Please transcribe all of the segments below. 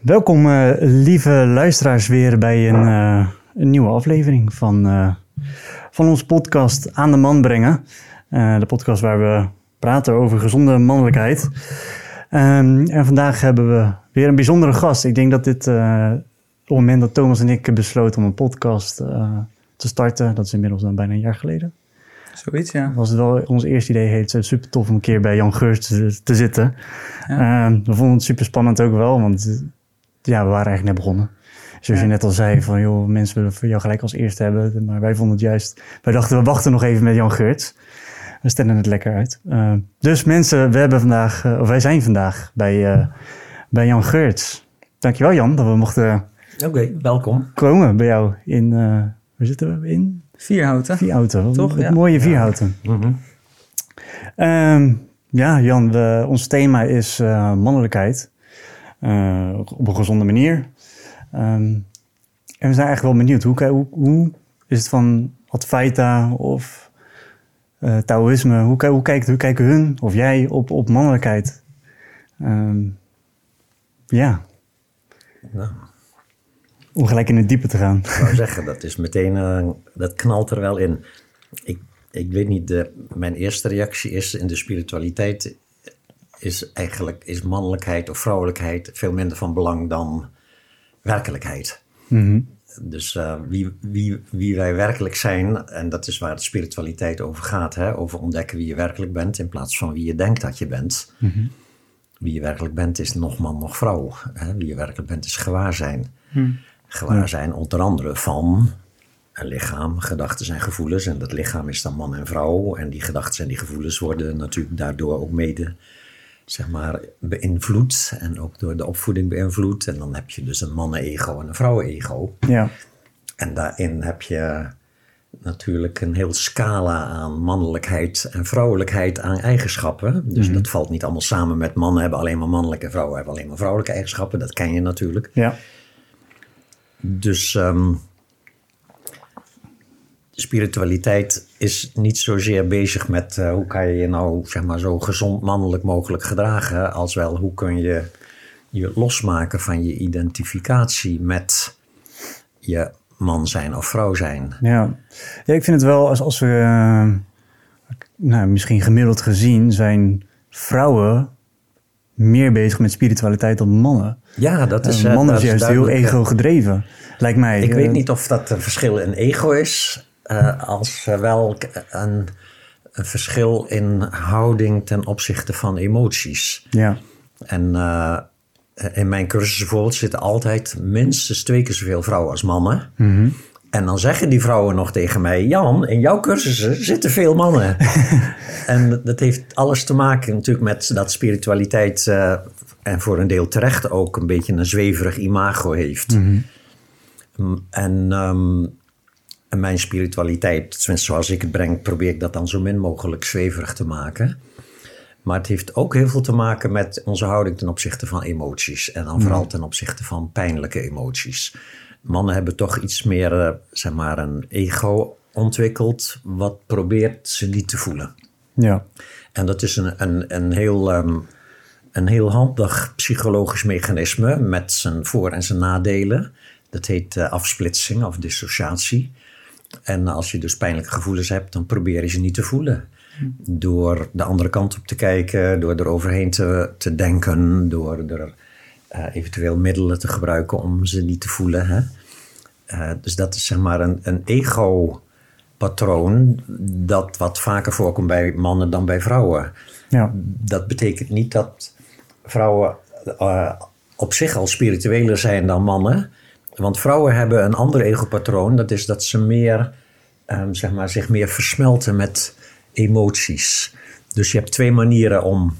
Welkom, uh, lieve luisteraars, weer bij een, uh, een nieuwe aflevering van, uh, van onze podcast Aan de Man Brengen. de podcast waar we praten over gezonde mannelijkheid. Um, en vandaag hebben we weer een bijzondere gast. Ik denk dat dit, op het moment dat Thomas en ik besloten om een podcast te starten, dat is inmiddels dan bijna een jaar geleden. Zoiets, ja. Was het wel ons eerste idee. Het super tof om een keer bij Jan Geurts te, te zitten. Ja. Um, we vonden het super spannend ook wel, want ja, we waren eigenlijk net begonnen. Zoals je net al zei, van joh, mensen willen voor jou gelijk als eerste hebben. Maar wij vonden het juist, wij dachten we wachten nog even met Jan Geurts. We stellen het lekker uit. Uh, dus mensen, we hebben vandaag, uh, of wij zijn vandaag bij, uh, bij Jan Geurts. Dankjewel Jan, dat we mochten Oké, welkom. komen bij jou in, waar zitten we in? Vierhouten. Vierhouten, toch? ja. mooie Vierhouten. Ja. Mm -hmm. um, ja, Jan, we, ons thema is mannelijkheid. Uh, op een gezonde manier. Um, en we zijn eigenlijk wel benieuwd, hoe, hoe, hoe is het van Advaita of uh, Taoïsme, hoe, hoe, kijkt, hoe kijken hun of jij op, op mannelijkheid? Um, ja. Nou. Om gelijk in het diepe te gaan. Ik zou zeggen, dat is meteen, uh, dat knalt er wel in. Ik, ik weet niet, de, mijn eerste reactie is in de spiritualiteit is eigenlijk is mannelijkheid of vrouwelijkheid veel minder van belang dan werkelijkheid. Mm-hmm. Dus uh, wie, wie, wie wij werkelijk zijn, en dat is waar de spiritualiteit over gaat, hè, over ontdekken wie je werkelijk bent in plaats van wie je denkt dat je bent. Mm-hmm. Wie je werkelijk bent is nog man, nog vrouw. Hè. Wie je werkelijk bent is gewaarzijn. Mm. Gewaarzijn onder andere van een lichaam, gedachten en gevoelens. En dat lichaam is dan man en vrouw. En die gedachten en die gevoelens worden natuurlijk daardoor ook mede zeg maar, beïnvloed en ook door de opvoeding beïnvloed. En dan heb je dus een mannen-ego en een vrouwen-ego. Ja. En daarin heb je natuurlijk een heel scala aan mannelijkheid en vrouwelijkheid aan eigenschappen. Dus Mhm. dat valt niet allemaal samen met mannen hebben alleen maar mannelijke en vrouwen hebben alleen maar vrouwelijke eigenschappen. Dat ken je natuurlijk. Ja. Dus um, spiritualiteit is niet zozeer bezig met uh, hoe kan je je nou zeg maar, zo gezond mannelijk mogelijk gedragen, als wel hoe kun je je losmaken van je identificatie met je man zijn of vrouw zijn. Ja, ja ik vind het wel als, als we, uh, nou, misschien gemiddeld gezien, zijn vrouwen meer bezig met spiritualiteit dan mannen. Ja, dat is. Uh, mannen is juist heel ego gedreven, lijkt mij. Ik weet niet of dat een verschil in ego is. Uh, als wel een, een, verschil in houding ten opzichte van emoties. Ja. En uh, in mijn cursussen bijvoorbeeld zitten altijd minstens twee keer zoveel vrouwen als mannen. Mm -hmm. En dan zeggen die vrouwen nog tegen mij: Jan, in jouw cursussen zitten veel mannen. en dat heeft alles te maken natuurlijk met dat spiritualiteit, uh, en voor een deel terecht ook, een beetje een zweverig imago heeft. Mm -hmm. En. Um, en mijn spiritualiteit, zoals ik het breng, probeer ik dat dan zo min mogelijk zweverig te maken. Maar het heeft ook heel veel te maken met onze houding ten opzichte van emoties. En dan Mm. vooral ten opzichte van pijnlijke emoties. Mannen hebben toch iets meer, uh, zeg maar, een ego ontwikkeld. wat probeert ze niet te voelen. Ja. En dat is een, een, een heel. Um, een heel handig psychologisch mechanisme met zijn voor- en zijn nadelen. Dat heet uh, afsplitsing of dissociatie. En als je dus pijnlijke gevoelens hebt, dan probeer je ze niet te voelen. Door de andere kant op te kijken, door eroverheen te, te denken, door er uh, eventueel middelen te gebruiken om ze niet te voelen. Hè? Uh, dus dat is zeg maar een, een ego-patroon dat wat vaker voorkomt bij mannen dan bij vrouwen. Ja. Dat betekent niet dat vrouwen uh, op zich al spiritueler zijn dan mannen. Want vrouwen hebben een ander ego-patroon. Dat is dat ze meer, um, zeg maar, zich meer versmelten met emoties. Dus je hebt twee manieren om,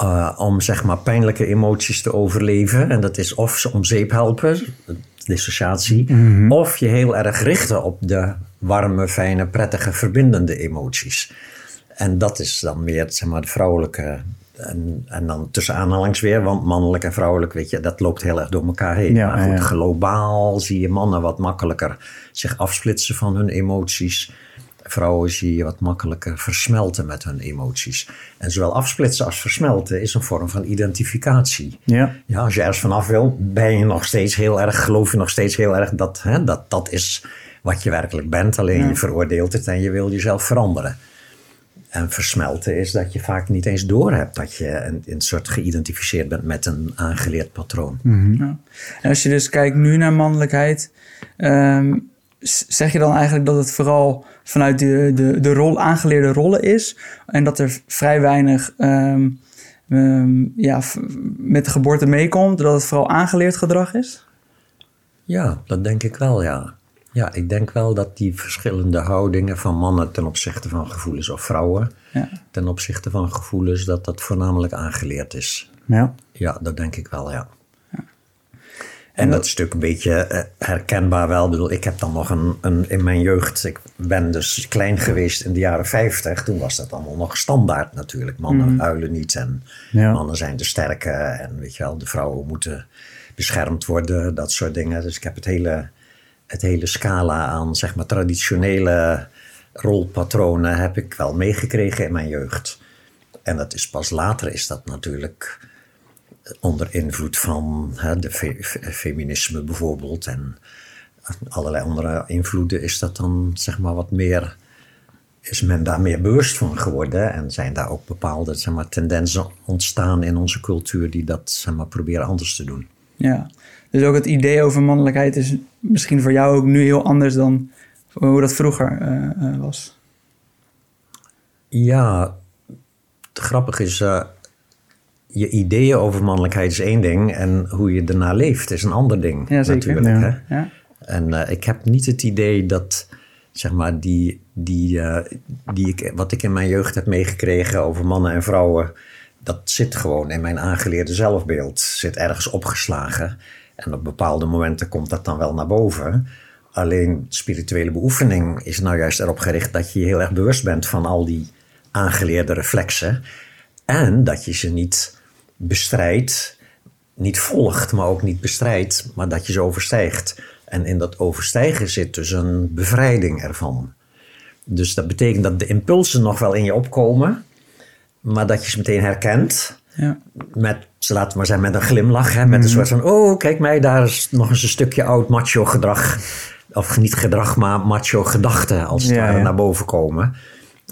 uh, om zeg maar, pijnlijke emoties te overleven. En dat is of ze om zeep helpen, dissociatie. Mm -hmm. Of je heel erg richten op de warme, fijne, prettige, verbindende emoties. En dat is dan meer zeg maar, de vrouwelijke en, en, dan tussen aanhalings weer, want mannelijk en vrouwelijk, weet je, dat loopt heel erg door elkaar heen. Ja, maar goed, ja. globaal zie je mannen wat makkelijker zich afsplitsen van hun emoties. vrouwen zie je wat makkelijker versmelten met hun emoties. En zowel afsplitsen als versmelten is een vorm van identificatie. Ja. Ja, als je ergens vanaf wil, ben je nog steeds heel erg, geloof je nog steeds heel erg dat hè, dat, dat is wat je werkelijk bent. Alleen je veroordeelt het en je wil jezelf veranderen. En versmelten is dat je vaak niet eens doorhebt dat je een, een soort geïdentificeerd bent met een aangeleerd patroon. Ja. En als je dus kijkt nu naar mannelijkheid, ehm, zeg je dan eigenlijk dat het vooral vanuit de, de, de rol, aangeleerde rollen is en dat er vrij weinig ehm, ehm, ja, met de geboorte meekomt, dat het vooral aangeleerd gedrag is? Ja, dat denk ik wel, ja. Ja, ik denk wel dat die verschillende houdingen van mannen ten opzichte van gevoelens of vrouwen Ja. ten opzichte van gevoelens, dat dat voornamelijk aangeleerd is. Ja. Ja, dat denk ik wel, ja. En dat is natuurlijk een beetje eh, herkenbaar wel. Ik bedoel, ik heb dan nog een, een... In mijn jeugd, ik ben dus klein geweest in de jaren 50. Toen was dat allemaal nog standaard natuurlijk. Mannen huilen niet en Ja. mannen zijn de sterke. En weet je wel, de vrouwen moeten beschermd worden. Dat soort dingen. Dus ik heb het hele, het hele scala aan zeg maar traditionele rolpatronen... heb ik wel meegekregen in mijn jeugd. En dat is pas later is dat natuurlijk onder invloed van hè, de fe- fe- feminisme bijvoorbeeld en allerlei andere invloeden is dat dan zeg maar wat meer is men daar meer bewust van geworden en zijn daar ook bepaalde zeg maar, tendensen ontstaan in onze cultuur die dat zeg maar, proberen anders te doen. Ja. Dus ook het idee over mannelijkheid is misschien voor jou ook nu heel anders dan hoe dat vroeger eh, eh, was. Ja, het grappige is, eh, je ideeën over mannelijkheid is één ding en hoe je ernaar leeft is een ander ding Ja, zeker. natuurlijk. Ja. Hè? Ja. En eh, ik heb niet het idee dat, zeg maar, die, die, eh, die ik, wat ik in mijn jeugd heb meegekregen over mannen en vrouwen, dat zit gewoon in mijn aangeleerde zelfbeeld, zit ergens opgeslagen. En op bepaalde momenten komt dat dan wel naar boven. Alleen spirituele beoefening is nou juist erop gericht dat je je heel erg bewust bent van al die aangeleerde reflexen. En dat je ze niet bestrijdt, niet volgt, maar ook niet bestrijdt, maar dat je ze overstijgt. En in dat overstijgen zit dus een bevrijding ervan. Dus dat betekent dat de impulsen nog wel in je opkomen, maar dat je ze meteen herkent. Ja. Met, ze laten we maar zeggen, met een glimlach. Hè, met een soort van, oh kijk mij, daar is nog eens een stukje oud macho gedrag. Of niet gedrag, maar macho gedachten als het Ja, ware ja. naar boven komen.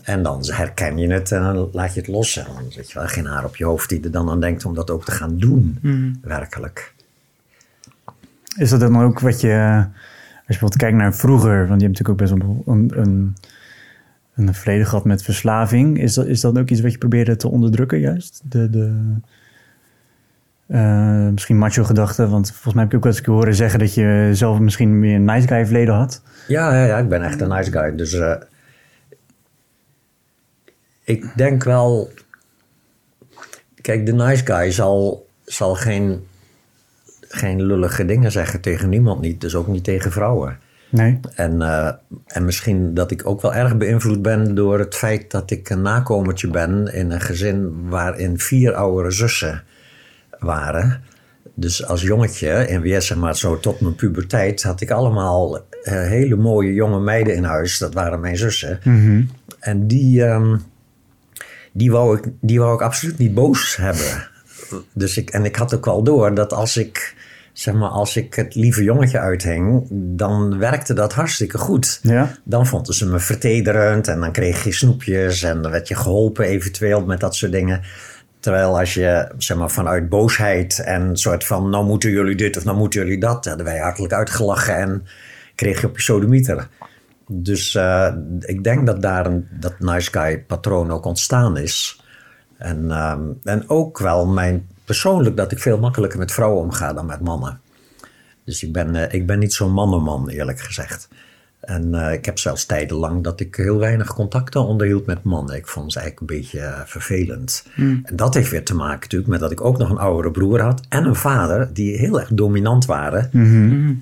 En dan herken je het en dan laat je het los. En dan zit je wel geen haar op je hoofd die er dan aan denkt om dat ook te gaan doen. Werkelijk. Is dat dan ook wat je, als je bijvoorbeeld kijkt naar vroeger, want je hebt natuurlijk ook best wel een, een, een verleden gehad met verslaving. Is dat, is dat ook iets wat je probeerde te onderdrukken juist? De, de, eh, misschien macho gedachten, want volgens mij heb ik ook wel eens horen zeggen dat je zelf misschien meer een nice guy verleden had. Ja, ja, ja, ik ben echt een nice guy. Dus eh, ik denk wel. Kijk, de nice guy zal, zal geen, geen lullige dingen zeggen tegen niemand niet. Dus ook niet tegen vrouwen. Nee. En, eh, en misschien dat ik ook wel erg beïnvloed ben door het feit dat ik een nakomertje ben in een gezin waarin vier oudere zussen waren. Dus als jongetje, en weer zeg maar zo tot mijn puberteit, had ik allemaal eh, hele mooie jonge meiden in huis. Dat waren mijn zussen. En die, ehm, die, wou ik, die wou ik absoluut niet boos hebben. Dus ik, en ik had ook wel door dat als ik, zeg maar, als ik het lieve jongetje uithing, dan werkte dat hartstikke goed. Ja. Dan vonden ze me vertederend en dan kreeg je snoepjes en dan werd je geholpen eventueel met dat soort dingen. Terwijl als je zeg maar, vanuit boosheid en een soort van nou moeten jullie dit of nou moeten jullie dat, hadden wij hartelijk uitgelachen en kreeg je op je sodemieter. Dus eh, ik denk dat daar een, dat nice guy patroon ook ontstaan is. En, ehm, en ook wel mijn persoonlijk dat ik veel makkelijker met vrouwen omga dan met mannen. Dus ik ben, eh, ik ben niet zo'n mannenman, eerlijk gezegd. En eh, ik heb zelfs tijdenlang dat ik heel weinig contacten onderhield met mannen. Ik vond ze eigenlijk een beetje eh, vervelend. En dat heeft weer te maken natuurlijk met dat ik ook nog een oudere broer had. En een vader die heel erg dominant waren.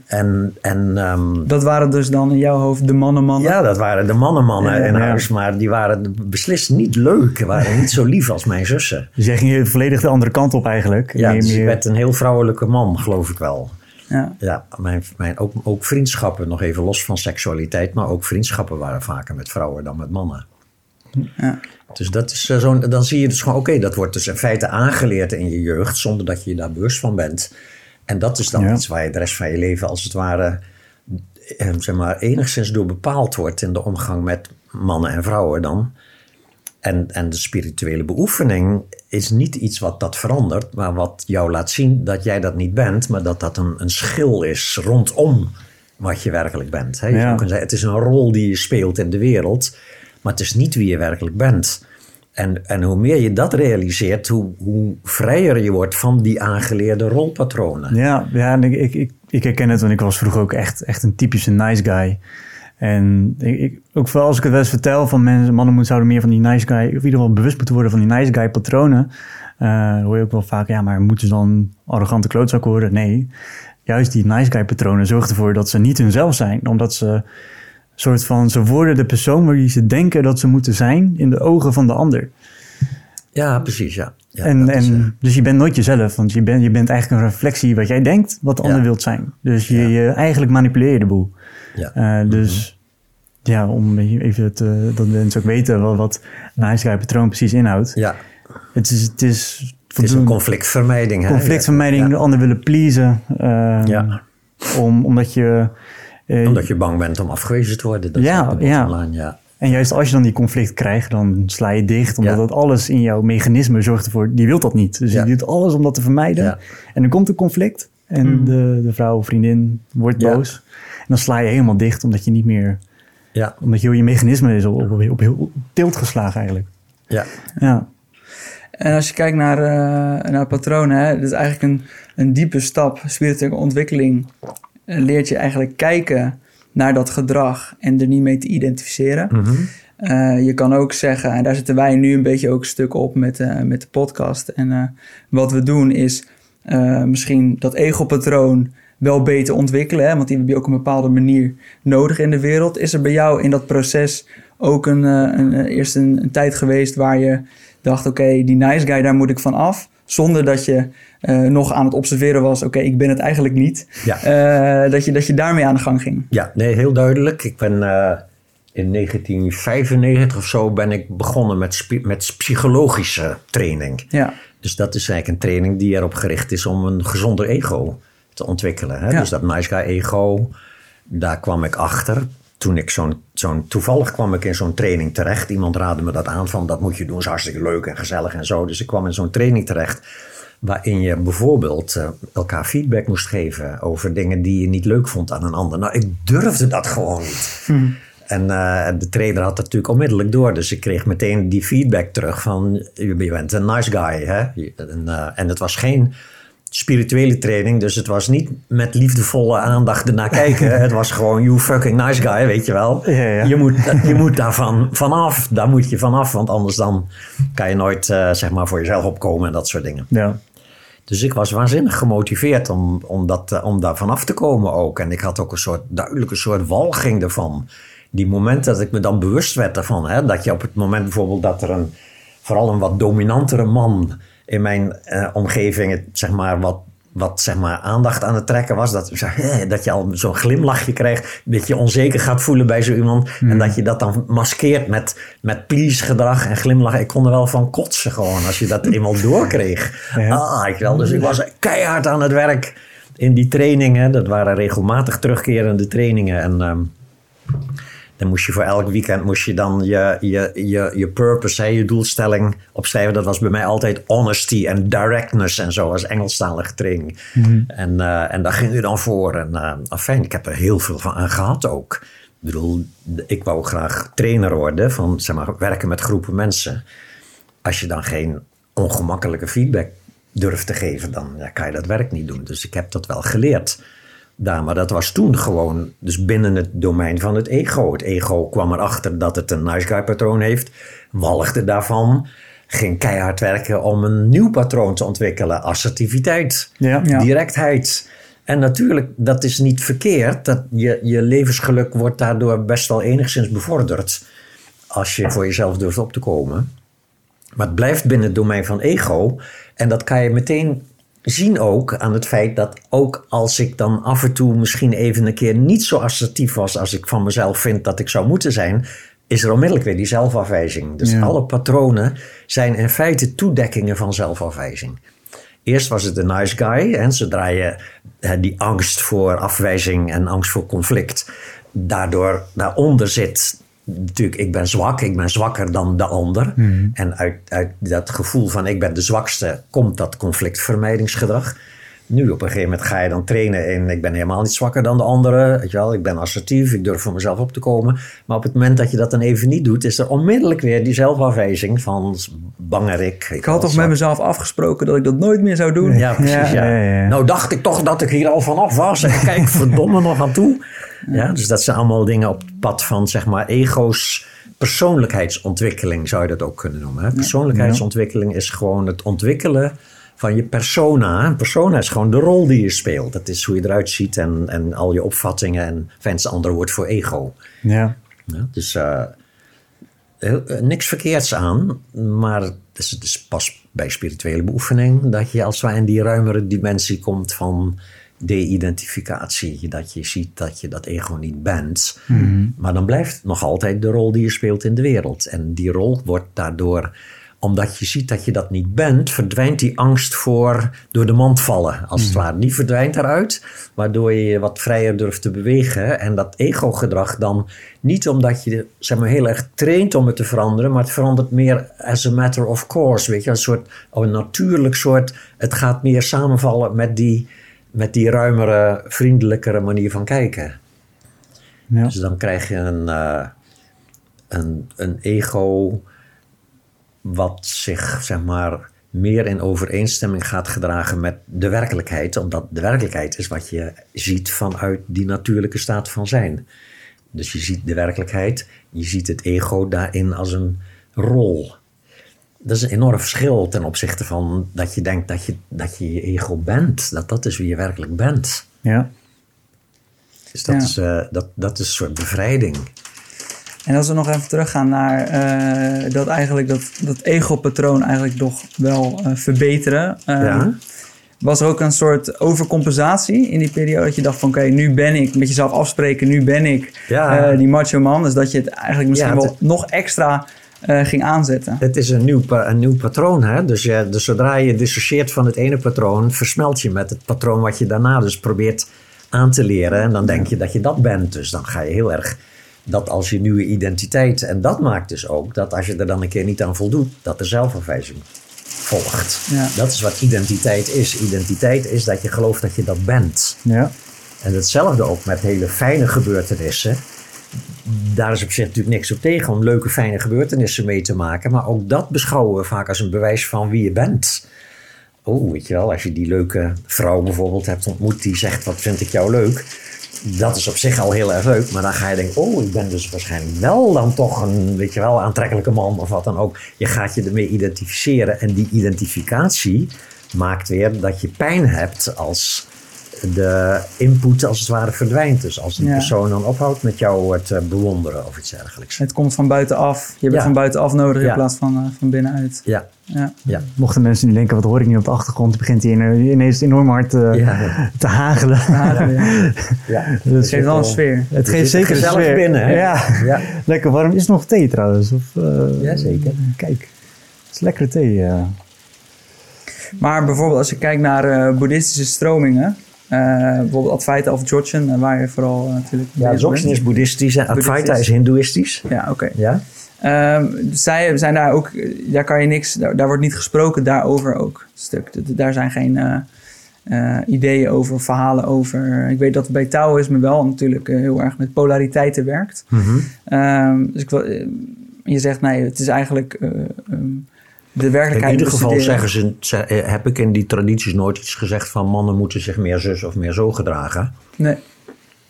En, en ehm, Dat waren dus dan in jouw hoofd de mannen-mannen. ja, dat waren de mannenmannen Ja, in ja. huis. Maar die waren beslist niet leuk. Die waren niet zo lief als mijn zussen. Dus jij ging volledig de andere kant op eigenlijk. Ja, dus ik meer- werd een heel vrouwelijke man, geloof ik wel. Ja. Ja, mijn, mijn, ook, ook vriendschappen, nog even los van seksualiteit, maar ook vriendschappen waren vaker met vrouwen dan met mannen. Ja. Dus dat is eh, zo'n, dan zie je dus gewoon, oké, dat wordt dus in feite aangeleerd in je jeugd, zonder dat je je daar bewust van bent. En dat is dan Ja. iets waar je de rest van je leven als het ware, eh, zeg maar, enigszins door bepaald wordt in de omgang met mannen en vrouwen dan. En, en de spirituele beoefening is niet iets wat dat verandert, maar wat jou laat zien dat jij dat niet bent, maar dat dat een, een schil is rondom wat je werkelijk bent. Hè? Je Ja. zeggen, het is een rol die je speelt in de wereld, maar het is niet wie je werkelijk bent. En, en hoe meer je dat realiseert, hoe, hoe vrijer je wordt van die aangeleerde rolpatronen. Ja, ja en ik, ik, ik, ik herken het, want ik was vroeger ook echt, echt een typische nice guy. En ik, ik, ook vooral als ik het wel eens vertel van mensen, mannen moeten zouden meer van die nice guy, of in ieder geval bewust moeten worden van die nice guy patronen. eh, hoor je ook wel vaak, ja, maar moeten ze dan arrogante klootzak worden? Nee, juist die nice guy patronen zorgen ervoor dat ze niet hunzelf zijn, omdat ze soort van, ze worden de persoon waar die ze denken dat ze moeten zijn in de ogen van de ander. Ja, precies, ja. ja en, is, eh, en, dus je bent nooit jezelf, want je, bent je bent eigenlijk een reflectie wat jij denkt, wat de Ja. ander wilt zijn. Dus je, Ja. je eigenlijk manipuleer je de boel. Ja. Eh, dus ja, om even te, dat mensen ook weten wat, wat een nice guy patroon precies inhoudt. ja, Het is, het is, het is een conflictvermijding. hè? conflictvermijding, de ander willen pleasen. eh, Ja. om, omdat je... eh, Omdat je bang bent om afgewezen te worden. Dat Ja, ja. bottom line, ja. En juist als je dan die conflict krijgt, dan sla je dicht. Omdat Ja. dat alles in jouw mechanisme zorgt ervoor, die wil dat niet. Dus Ja. die doet alles om dat te vermijden. Ja. En dan komt een conflict. En de, de vrouw of vriendin wordt Ja. boos. En dan sla je helemaal dicht, omdat je niet meer... Ja, Omdat je, je mechanisme is op, op, op, op tilt geslagen eigenlijk. ja. Ja, En als je kijkt naar, eh, naar patronen, hè, dat is eigenlijk een, een diepe stap. Spirituele ontwikkeling eh, leert je eigenlijk kijken naar dat gedrag en er niet mee te identificeren. Mhm. Eh, je kan ook zeggen, en daar zitten wij nu een beetje ook een stuk op met, eh, met de podcast. En eh, wat we doen is eh, misschien dat ego-patroon wel beter ontwikkelen. Hè, want die heb je ook op een bepaalde manier nodig in de wereld. Is er bij jou in dat proces ook een, eh, een, eh, eerst een, een tijd geweest waar je dacht... oké, die nice guy, daar moet ik van af. Zonder dat je eh, nog aan het observeren was... oké, ik ben het eigenlijk niet. Ja. Dat, je, dat je daarmee aan de gang ging. Ja, nee, heel duidelijk. Ik ben in 1995 of zo ben ik begonnen met, met psychologische training. Ja, Dus dat is eigenlijk een training die erop gericht is om een gezonder ego te ontwikkelen. Hè? Ja. Dus dat nice guy ego, daar kwam ik achter. Toen ik zo'n, zo'n, toevallig kwam ik in zo'n training terecht. Iemand raadde me dat aan van dat moet je doen, is hartstikke leuk en gezellig en zo. Dus ik kwam in zo'n training terecht waarin je bijvoorbeeld eh, elkaar feedback moest geven over dingen die je niet leuk vond aan een ander. Nou, ik durfde dat gewoon niet. En eh, de trainer had dat natuurlijk onmiddellijk door. Dus ik kreeg meteen die feedback terug van... je bent een nice guy, hè? En, eh, en het was geen spirituele training. Dus het was niet met liefdevolle aandacht ernaar kijken. het was gewoon you fucking nice guy, weet je wel. Ja, ja. Je moet, je moet daarvan vanaf. Daar moet je vanaf. Want anders dan kan je nooit eh, zeg maar voor jezelf opkomen en dat soort dingen. ja. Dus ik was waanzinnig gemotiveerd om, om, dat, eh, om daar vanaf te komen ook. En ik had ook een soort duidelijke soort walging ervan. Die momenten dat ik me dan bewust werd ervan. Hè, dat je op het moment bijvoorbeeld dat er een, vooral een wat dominantere man in mijn eh, omgeving, het, zeg maar, wat, wat zeg maar, aandacht aan het trekken was. Dat, dat je al zo'n glimlachje krijgt. Dat je onzeker gaat voelen bij zo iemand. En dat je dat dan maskeert met, met please gedrag en glimlach. Ik kon er wel van kotsen gewoon als je dat eenmaal doorkreeg. Ja. Ah, ik wel. Dus ik was keihard aan het werk in die trainingen. Dat waren regelmatig terugkerende trainingen. En ehm, dan moest je voor elk weekend moest je dan je, je, je, je purpose, hè, je doelstelling opschrijven. Dat was bij mij altijd honesty en directness en zo als Engelstalige training. En, eh, en daar ging u dan voor. En uh, afijn, ik heb er heel veel van aan gehad ook. Ik bedoel, ik wou graag trainer worden van zeg maar, werken met groepen mensen. Als je dan geen ongemakkelijke feedback durft te geven, dan ja, kan je dat werk niet doen. Dus ik heb dat wel geleerd daar. Maar dat was toen gewoon dus binnen het domein van het ego. Het ego kwam erachter dat het een nice guy patroon heeft. Walgde daarvan. Ging keihard werken om een nieuw patroon te ontwikkelen. Assertiviteit. Ja. Ja. Directheid. En natuurlijk, dat is niet verkeerd. Dat je, je levensgeluk wordt daardoor best wel enigszins bevorderd. Als je voor jezelf durft op te komen. Maar het blijft binnen het domein van ego. En dat kan je meteen zien ook aan het feit dat ook als ik dan af en toe misschien even een keer niet zo assertief was als ik van mezelf vind dat ik zou moeten zijn, is er onmiddellijk weer die zelfafwijzing. Dus Ja. alle patronen zijn in feite toedekkingen van zelfafwijzing. Eerst was het de nice guy. En zodra je die angst voor afwijzing en angst voor conflict daardoor daaronder zit. Natuurlijk, ik ben zwak, ik ben zwakker dan de ander. En uit, uit dat gevoel van ik ben de zwakste komt dat conflictvermijdingsgedrag. Nu op een gegeven moment ga je dan trainen in ik ben helemaal niet zwakker dan de anderen. Weet je wel, ik ben assertief, ik durf voor mezelf op te komen. Maar op het moment dat je dat dan even niet doet, is er onmiddellijk weer die zelfafwijzing van bangerik. Ik had toch met mezelf afgesproken dat ik dat nooit meer zou doen. Ja, precies. Ja, Ja, ja, ja. Nou dacht ik toch dat ik hier al vanaf was. En kijk, verdomme nog aan toe. Ja, dus dat zijn allemaal dingen op het pad van, zeg maar, ego's persoonlijkheidsontwikkeling zou je dat ook kunnen noemen. Hè? Persoonlijkheidsontwikkeling is gewoon het ontwikkelen van je persona. Een persona is gewoon de rol die je speelt. Dat is hoe je eruit ziet en, en al je opvattingen. En fans ander woord voor ego. Ja. Ja, dus eh, heel- eh, niks verkeerds aan, maar het is, het is pas bij spirituele beoefening dat je als ware in die ruimere dimensie komt van de-identificatie. Dat je ziet dat je dat ego niet bent. Maar dan blijft het nog altijd de rol die je speelt in de wereld. En die rol wordt daardoor, omdat je ziet dat je dat niet bent, verdwijnt die angst voor door de mand vallen. Als het ware. Die verdwijnt eruit, waardoor je je wat vrijer durft te bewegen. En dat ego-gedrag dan niet omdat je zeg maar, heel erg traint om het te veranderen, maar het verandert meer as a matter of course. Weet je, een soort, oh, een natuurlijk soort, het gaat meer samenvallen met die, met die ruimere, vriendelijkere manier van kijken. Ja. Dus dan krijg je een, eh, een, een ego wat zich, zeg maar, meer in overeenstemming gaat gedragen met de werkelijkheid. Omdat de werkelijkheid is wat je ziet vanuit die natuurlijke staat van zijn. Dus je ziet de werkelijkheid, je ziet het ego daarin als een rol. Dat is een enorm verschil ten opzichte van dat je denkt dat je dat je, je ego bent. Dat dat is wie je werkelijk bent. Ja. Dus dat, Ja. is, eh, dat, dat is een soort bevrijding. En als we nog even teruggaan naar eh, dat eigenlijk dat, dat ego-patroon eigenlijk nog wel eh, verbeteren. eh, Ja. Was er ook een soort overcompensatie in die periode? Dat je dacht van oké, nu ben ik, met jezelf afspreken, nu ben ik Ja. eh, die macho man. Dus dat je het eigenlijk misschien Ja, het- wel nog extra ging aanzetten. Het is een nieuw, een nieuw patroon. Hè? Dus, je, dus zodra je dissocieert van het ene patroon, versmelt je met het patroon wat je daarna dus probeert aan te leren. En dan denk je dat je dat bent. Dus dan ga je heel erg dat als je nieuwe identiteit. En dat maakt dus ook dat als je er dan een keer niet aan voldoet, dat de zelfafwijzing volgt. Ja. Dat is wat identiteit is. Identiteit is dat je gelooft dat je dat bent. Ja. En hetzelfde ook met hele fijne gebeurtenissen. Daar is op zich natuurlijk niks op tegen om leuke, fijne gebeurtenissen mee te maken. Maar ook dat beschouwen we vaak als een bewijs van wie je bent. Oh, weet je wel, als je die leuke vrouw bijvoorbeeld hebt ontmoet die zegt: Wat vind ik jou leuk? Dat is op zich al heel erg leuk. Maar dan ga je denken: Oh, ik ben dus waarschijnlijk wel dan toch een, weet je wel, aantrekkelijke man of wat dan ook. Je gaat je ermee identificeren. En die identificatie maakt weer dat je pijn hebt als de input als het ware verdwijnt. Dus als die Ja. persoon dan ophoudt met jou te bewonderen of iets dergelijks. Het komt van buitenaf. Je hebt Ja. het van buitenaf nodig Ja. in plaats van, eh, van binnenuit. Ja, Ja. ja. Mochten mensen nu denken, wat hoor ik nu op de achtergrond? Begint hij ine- ineens enorm hard eh, Ja. te hagelen. Ja, ja. ja. Dat Het geeft wel een sfeer. Het geeft zeker een sfeer. binnen, hè? Ja. Ja. Lekker warm. Is nog thee trouwens? Of, eh, Ja, zeker. Kijk, het is lekkere thee. ja. Maar bijvoorbeeld als je kijkt naar eh, boeddhistische stromingen. Eh, bijvoorbeeld Advaita of Dzogchen, eh, waar je vooral eh, natuurlijk Ja, Dzogchen is boeddhistisch en Advaita is hindoeïstisch. Ja, oké. Ja? Ehm, zij zijn daar ook, daar kan je niks, daar, daar wordt niet gesproken daarover ook. Stuk. Daar zijn geen ideeën over, verhalen over. Ik weet dat het bij Taoïsme wel natuurlijk heel erg met polariteiten werkt. Ehm, dus ik je zegt nee, het is eigenlijk eh, de In werkelijkheid. ieder geval zeggen ze, eh, heb ik in die tradities nooit iets gezegd van mannen moeten zich meer zus of meer zo gedragen. Nee,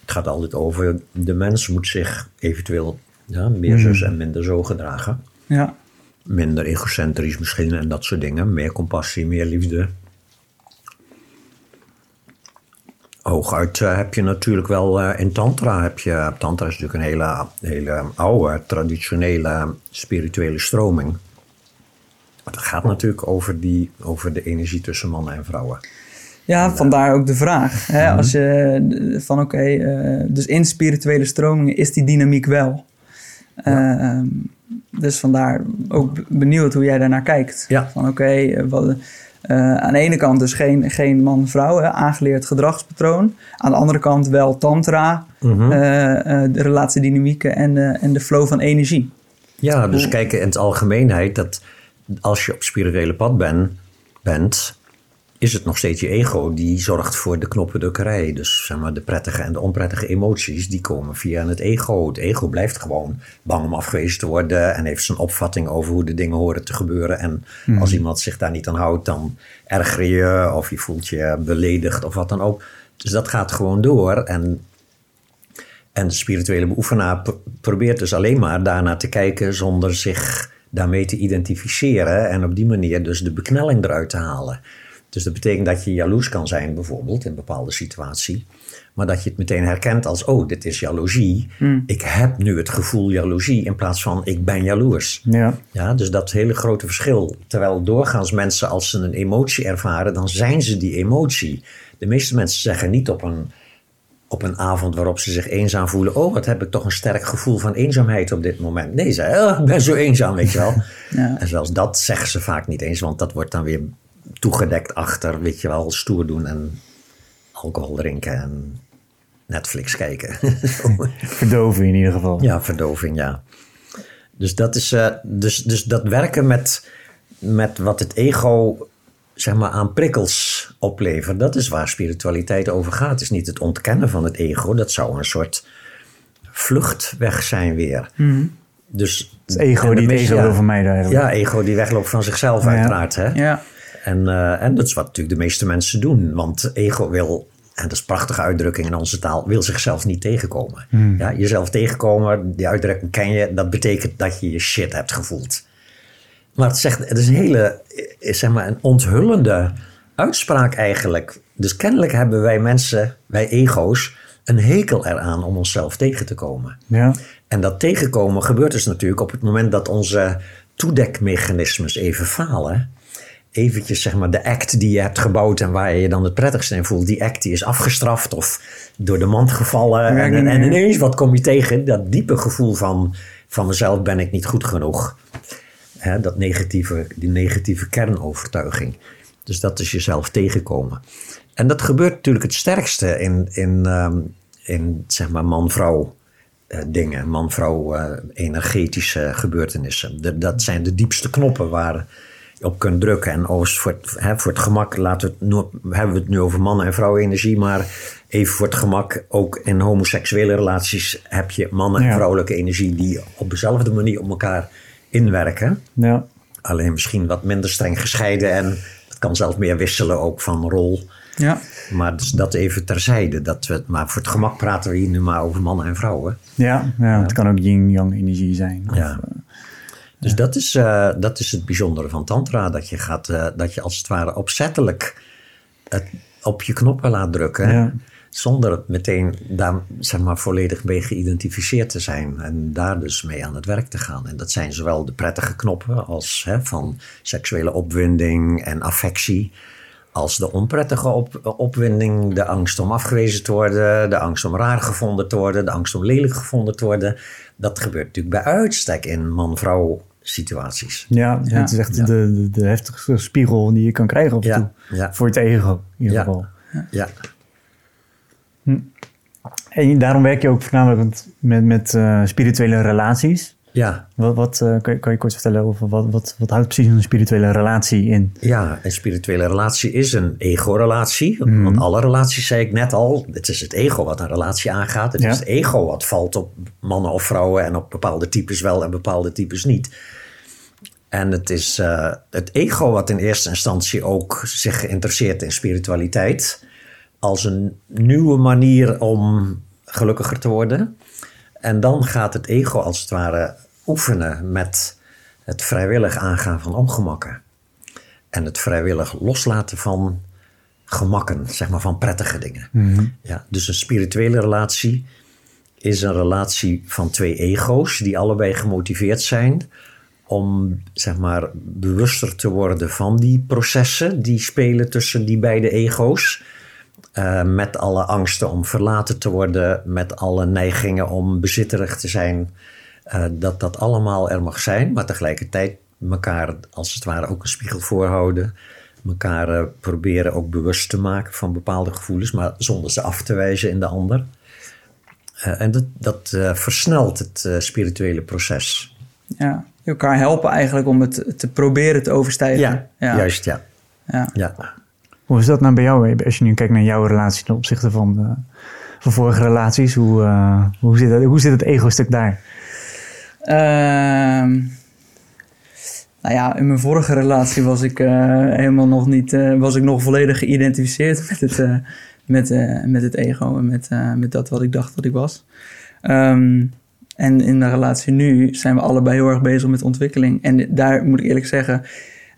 Het gaat altijd over de mens moet zich eventueel ja, meer zus en minder zo gedragen. ja. Minder egocentrisch misschien en dat soort dingen. Meer compassie, meer liefde. Hooguit eh, heb je natuurlijk wel eh, in Tantra. Heb je, tantra is natuurlijk een hele, hele oude, traditionele spirituele stroming. Het gaat natuurlijk over, die, over de energie tussen mannen en vrouwen. Ja, vandaar ook de vraag. Hè? Als je van oké, eh, dus in spirituele stromingen is die dynamiek wel. Ehm, dus vandaar ook benieuwd hoe jij daarnaar kijkt. Ja. Van oké, eh, wat eh, aan de ene kant dus geen, geen man-vrouw, aangeleerd gedragspatroon. Aan de andere kant wel tantra, Mhm. eh, eh, de relatiedynamieken en, de en de flow van energie. Ja, dus kijken in het algemeenheid dat als je op spirituele pad ben, bent, is het nog steeds je ego die zorgt voor de knoppendrukkerij. Dus zeg maar, de prettige en de onprettige emoties, die komen via het ego. Het ego blijft gewoon bang om afgewezen te worden en heeft zijn opvatting over hoe de dingen horen te gebeuren. En als iemand zich daar niet aan houdt, dan erger je of je voelt je beledigd of wat dan ook. Dus dat gaat gewoon door en en de spirituele beoefenaar pro- probeert dus alleen maar daarnaar te kijken zonder zich daarmee te identificeren en op die manier dus de beknelling eruit te halen. Dus dat betekent dat je jaloers kan zijn bijvoorbeeld in een bepaalde situatie, maar dat je het meteen herkent als oh, dit is jaloezie. Ik heb nu het gevoel jaloezie in plaats van ik ben jaloers. Ja. Ja, dus dat hele grote verschil. Terwijl doorgaans mensen als ze een emotie ervaren, dan zijn ze die emotie. De meeste mensen zeggen niet op een, op een avond waarop ze zich eenzaam voelen, oh wat heb ik toch een sterk gevoel van eenzaamheid op dit moment. Nee, ze oh, ik ben zo eenzaam, weet je wel. Ja. En zelfs dat zeggen ze vaak niet eens, want dat wordt dan weer toegedekt achter, weet je wel, stoer doen en alcohol drinken en Netflix kijken. Verdoven in ieder geval. Ja, verdoving, ja. Dus dat, is, eh, dus, dus dat werken met, met wat het ego zeg maar, aan prikkels oplevert, dat is waar spiritualiteit over gaat. Het is niet het ontkennen van het ego, dat zou een soort vluchtweg zijn weer. Dus, Het ego die het ego ja, wil vermijden eigenlijk. Ja, ego die wegloopt van zichzelf, Ja. uiteraard. Hè? Ja, En, eh, en dat is wat natuurlijk de meeste mensen doen. Want ego wil, en dat is een prachtige uitdrukking in onze taal, wil zichzelf niet tegenkomen. Ja, jezelf tegenkomen, die uitdrukking ken je, dat betekent dat je je shit hebt gevoeld. Maar het, zegt, het is een hele, eh, zeg maar, een onthullende uitspraak eigenlijk. Dus kennelijk hebben wij mensen, wij ego's, een hekel eraan om onszelf tegen te komen. Ja. En dat tegenkomen gebeurt dus natuurlijk op het moment dat onze toedekmechanismes even falen. Eventjes zeg maar de act die je hebt gebouwd en waar je je dan het prettigste in voelt. Die act die is afgestraft of door de mand gevallen. En, en meer. ineens wat kom je tegen? Dat diepe gevoel van, van mezelf ben ik niet goed genoeg. Hè, dat negatieve, die negatieve kernovertuiging. Dus dat is jezelf tegenkomen. En dat gebeurt natuurlijk het sterkste in, in, ehm, in zeg maar man-vrouw eh, dingen, man-vrouw eh, energetische gebeurtenissen. De- dat zijn de diepste knoppen waar je op kunt drukken. En overigens voor hè, voor het gemak laten we het nu, hebben we het nu over mannen- en vrouwenenergie, maar even voor het gemak, ook in homoseksuele relaties heb je mannen- en Ja. vrouwelijke energie die op dezelfde manier op elkaar inwerken. Ja. Alleen misschien wat minder streng gescheiden en het kan zelfs meer wisselen ook van rol. ja. Maar dus dat even terzijde. Dat we, maar voor het gemak praten we hier nu maar over mannen en vrouwen. Ja, ja, het kan ook yin-yang energie zijn. Of, Ja. eh, Dus dat, is, eh, dat is het bijzondere van Tantra. Dat je, gaat, eh, dat je als het ware opzettelijk het op je knoppen laat drukken. Zonder meteen daar zeg maar, volledig mee geïdentificeerd te zijn. En daar dus mee aan het werk te gaan. En dat zijn zowel de prettige knoppen als hè, van seksuele opwinding en affectie. Als de onprettige op, opwinding, de angst om afgewezen te worden, de angst om raar gevonden te worden, de angst om lelijk gevonden te worden. Dat gebeurt natuurlijk bij uitstek in man-vrouw situaties. ja, Ja. het is echt Ja. de, de, de heftigste spiegel die je kan krijgen af en Ja, toe. ja. Voor het ego in ieder Ja. geval. Ja, En daarom werk je ook voornamelijk met, met, met eh, spirituele relaties. ja. Wat, wat eh, kan, je, kan je kort vertellen over wat, wat, wat houdt precies een spirituele relatie in? Ja, een spirituele relatie is een ego-relatie. Want alle relaties, zei ik net al, het is het ego wat een relatie aangaat. Het Ja. is het ego wat valt op mannen of vrouwen en op bepaalde types wel en bepaalde types niet. En het is eh, het ego wat in eerste instantie ook zich geïnteresseerd in spiritualiteit. Als een nieuwe manier om gelukkiger te worden. En dan gaat het ego als het ware oefenen met het vrijwillig aangaan van ongemakken. En het vrijwillig loslaten van gemakken, zeg maar van prettige dingen. Ja, dus een spirituele relatie is een relatie van twee ego's die allebei gemotiveerd zijn om zeg maar bewuster te worden van die processen die spelen tussen die beide ego's. Uh, met alle angsten om verlaten te worden, met alle neigingen om bezitterig te zijn. Uh, dat dat allemaal er mag zijn, maar tegelijkertijd elkaar als het ware ook een spiegel voorhouden. Elkaar uh, proberen ook bewust te maken van bepaalde gevoelens, maar zonder ze af te wijzen in de ander. en dat, dat versnelt het spirituele proces. Ja, elkaar helpen eigenlijk om het te proberen te overstijgen. Ja, ja. juist ja. ja. ja. Hoe is dat nou bij jou, als je nu kijkt naar jouw relatie ten opzichte van, uh, van vorige relaties? Hoe, uh, hoe, zit, het, hoe zit het ego-stuk daar? Uh, nou ja, in mijn vorige relatie was ik uh, helemaal nog niet, was ik nog volledig geïdentificeerd met het, met, met het ego en met, met dat wat ik dacht dat ik was. Um, en in de relatie nu zijn we allebei heel erg bezig met ontwikkeling. En daar moet ik eerlijk zeggen,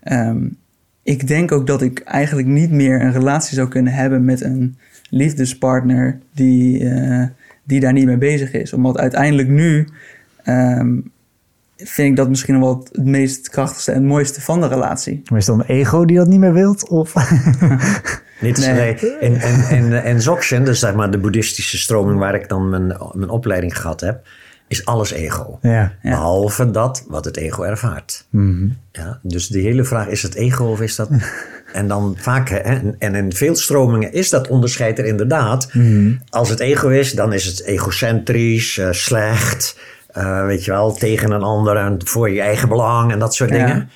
um, ik denk ook dat ik eigenlijk niet meer een relatie zou kunnen hebben met een liefdespartner die, uh, die daar niet mee bezig is. Omdat uiteindelijk nu um, vind ik dat misschien wel het meest krachtigste en het mooiste van de relatie. Maar is het dan een ego die dat niet meer wilt? Of? Niet nee. En, en, en, en Dzogchen, dus zeg maar de boeddhistische stroming waar ik dan mijn, mijn opleiding gehad heb is alles ego. Ja. Behalve dat wat het ego ervaart. Mhm. ja, dus de hele vraag, is het ego of is dat... en dan vaak, hè, en in veel stromingen is dat onderscheid er inderdaad. Mhm. Als het ego is, dan is het egocentrisch, uh, slecht... Uh, weet je wel, tegen een ander en voor je eigen belang en dat soort Ja. dingen.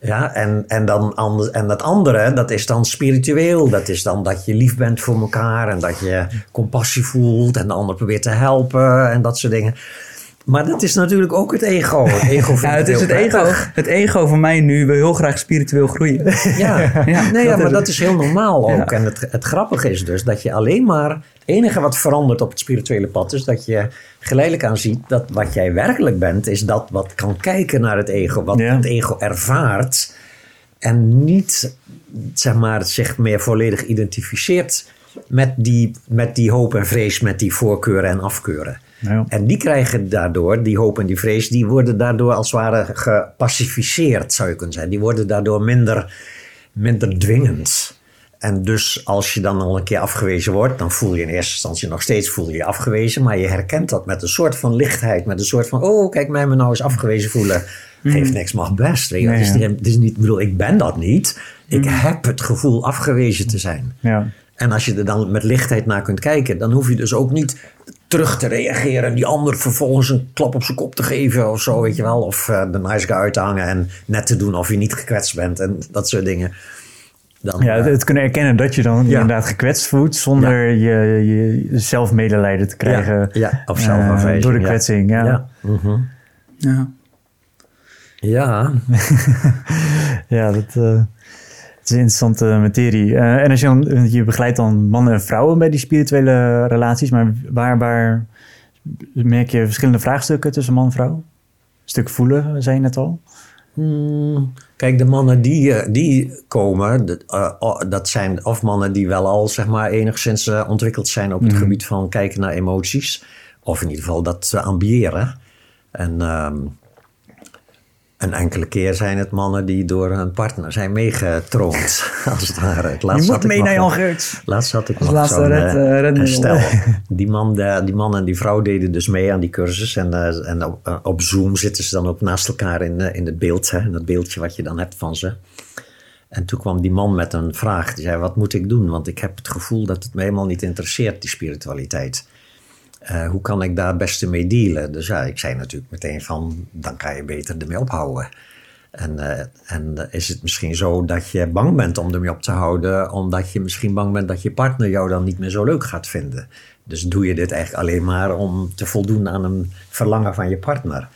Ja, en, en, dan ander, en dat andere, dat is dan spiritueel. Dat is dan dat je lief bent voor elkaar en dat je compassie voelt en de ander probeert te helpen en dat soort dingen. Maar dat is natuurlijk ook het ego. Het ego Ja, het is het ego, het ego van mij nu wil heel graag spiritueel groeien. Ja, Ja, nee, ja, maar dat is heel normaal ook. En het, het grappige is dus dat je alleen maar... Het enige wat verandert op het spirituele pad is dat je geleidelijk aan ziet... dat wat jij werkelijk bent, is dat wat kan kijken naar het ego. Wat het ego ervaart. En niet, zeg maar, zich meer volledig identificeert... Met die, met die hoop en vrees, met die voorkeuren en afkeuren. Ja. En die krijgen daardoor, die hoop en die vrees, die worden daardoor als het ware gepacificeerd, zou je kunnen zeggen. Die worden daardoor minder, minder dwingend. En dus als je dan al een keer afgewezen wordt, dan voel je in eerste instantie nog steeds voel je je afgewezen. Maar je herkent dat met een soort van lichtheid, met een soort van, oh kijk mij me nou eens afgewezen voelen. Geeft niks, mag best. Weet je. wel. Nee, het, is, niet- het is niet, ik bedoel, ik ben dat niet. Ik heb het gevoel afgewezen te zijn. Ja. En als je er dan met lichtheid naar kunt kijken, dan hoef je dus ook niet terug te reageren en die ander vervolgens een klap op zijn kop te geven of zo, weet je wel. Of eh, de nice guy uit te hangen en net te doen of je niet gekwetst bent en dat soort dingen. Dan, Ja, het, eh, kunnen erkennen dat je dan Ja. inderdaad gekwetst voelt zonder je, je zelf medelijden te krijgen. ja, of eh, zelfafwijzing. door de kwetsing, ja. Ja. Ja. ja. Ja, dat, eh, is een interessante materie. Eh, en als je, dan, je begeleidt dan mannen en vrouwen bij die spirituele relaties, maar waar, waar merk je verschillende vraagstukken tussen man en vrouw? Een stuk voelen, zei je net al. Hmm, Kijk, de mannen die, eh, die komen, dat, eh, dat zijn of mannen die wel al zeg maar, enigszins ontwikkeld zijn op het Mhm. gebied van kijken naar emoties. Of in ieder geval dat ze ambiëren. En ehm, een enkele keer zijn het mannen die door hun partner zijn meegetroond, als het ware. Het Je laatst moet had ik mee naar Jan Geurts. Laatst had ik nog zo'n, red- eh, eh, stel. Die man, de- die man en die vrouw deden dus mee aan die cursus. En, eh, en op, eh, op Zoom zitten ze dan ook naast elkaar in, eh, in het beeld. Hè, in dat beeldje wat je dan hebt van ze. En toen kwam die man met een vraag. Die zei, wat moet ik doen? Want ik heb het gevoel dat het me helemaal niet interesseert, die spiritualiteit. Eh, hoe kan ik daar het beste mee dealen? Dus ja, ik zei natuurlijk meteen van, dan kan je beter ermee ophouden. En, eh, en is het misschien zo dat je bang bent om ermee op te houden, omdat je misschien bang bent dat je partner jou dan niet meer zo leuk gaat vinden? Dus doe je dit eigenlijk alleen maar om te voldoen aan een verlangen van je partner?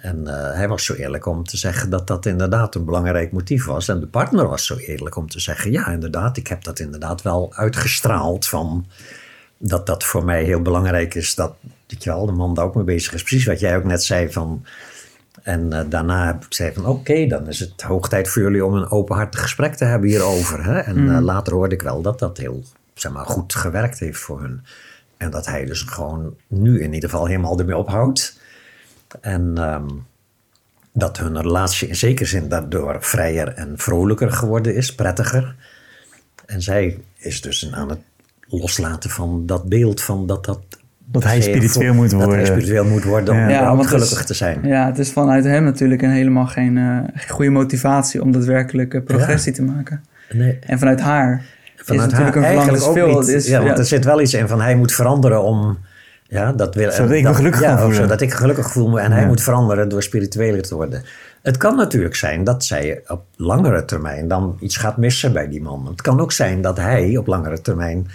En eh, hij was zo eerlijk om te zeggen dat dat inderdaad een belangrijk motief was. En de partner was zo eerlijk om te zeggen: ja, inderdaad, ik heb dat inderdaad wel uitgestraald van dat dat voor mij heel belangrijk is dat, weet je wel, de man daar ook mee bezig is. Precies wat jij ook net zei van. En eh, daarna heb ik gezegd van oké, dan is het hoog tijd voor jullie om een openhartig gesprek te hebben hierover. Hè? En eh, later hoorde ik wel dat dat heel zeg maar, goed gewerkt heeft voor hun. En dat hij dus gewoon nu in ieder geval helemaal ermee ophoudt. En, ehm, dat hun relatie in zekere zin daardoor vrijer en vrolijker geworden is, prettiger. En zij is dus aan het loslaten van dat beeld van dat dat... Dat hij spiritueel moet Dat hij worden. spiritueel moet worden om Ja. Is- gelukkig te zijn. Ja, het is vanuit hem natuurlijk een helemaal geen, eh, goede motivatie om daadwerkelijk eh, progressie te maken. Nee, En vanuit haar vanuit is natuurlijk haar een verlangen. eigenlijk ook veel, niet. het is, ja, want ja, er zit wel iets in van hij moet veranderen om... Ja, dat wil, Zodat ik me dat- gelukkig ja, voelen. Zodat ik gelukkig voel me en hij Ja. moet veranderen door spiritueler te worden. Het kan natuurlijk zijn dat zij op langere termijn dan iets gaat missen bij die man. Het kan ook zijn dat hij op langere termijn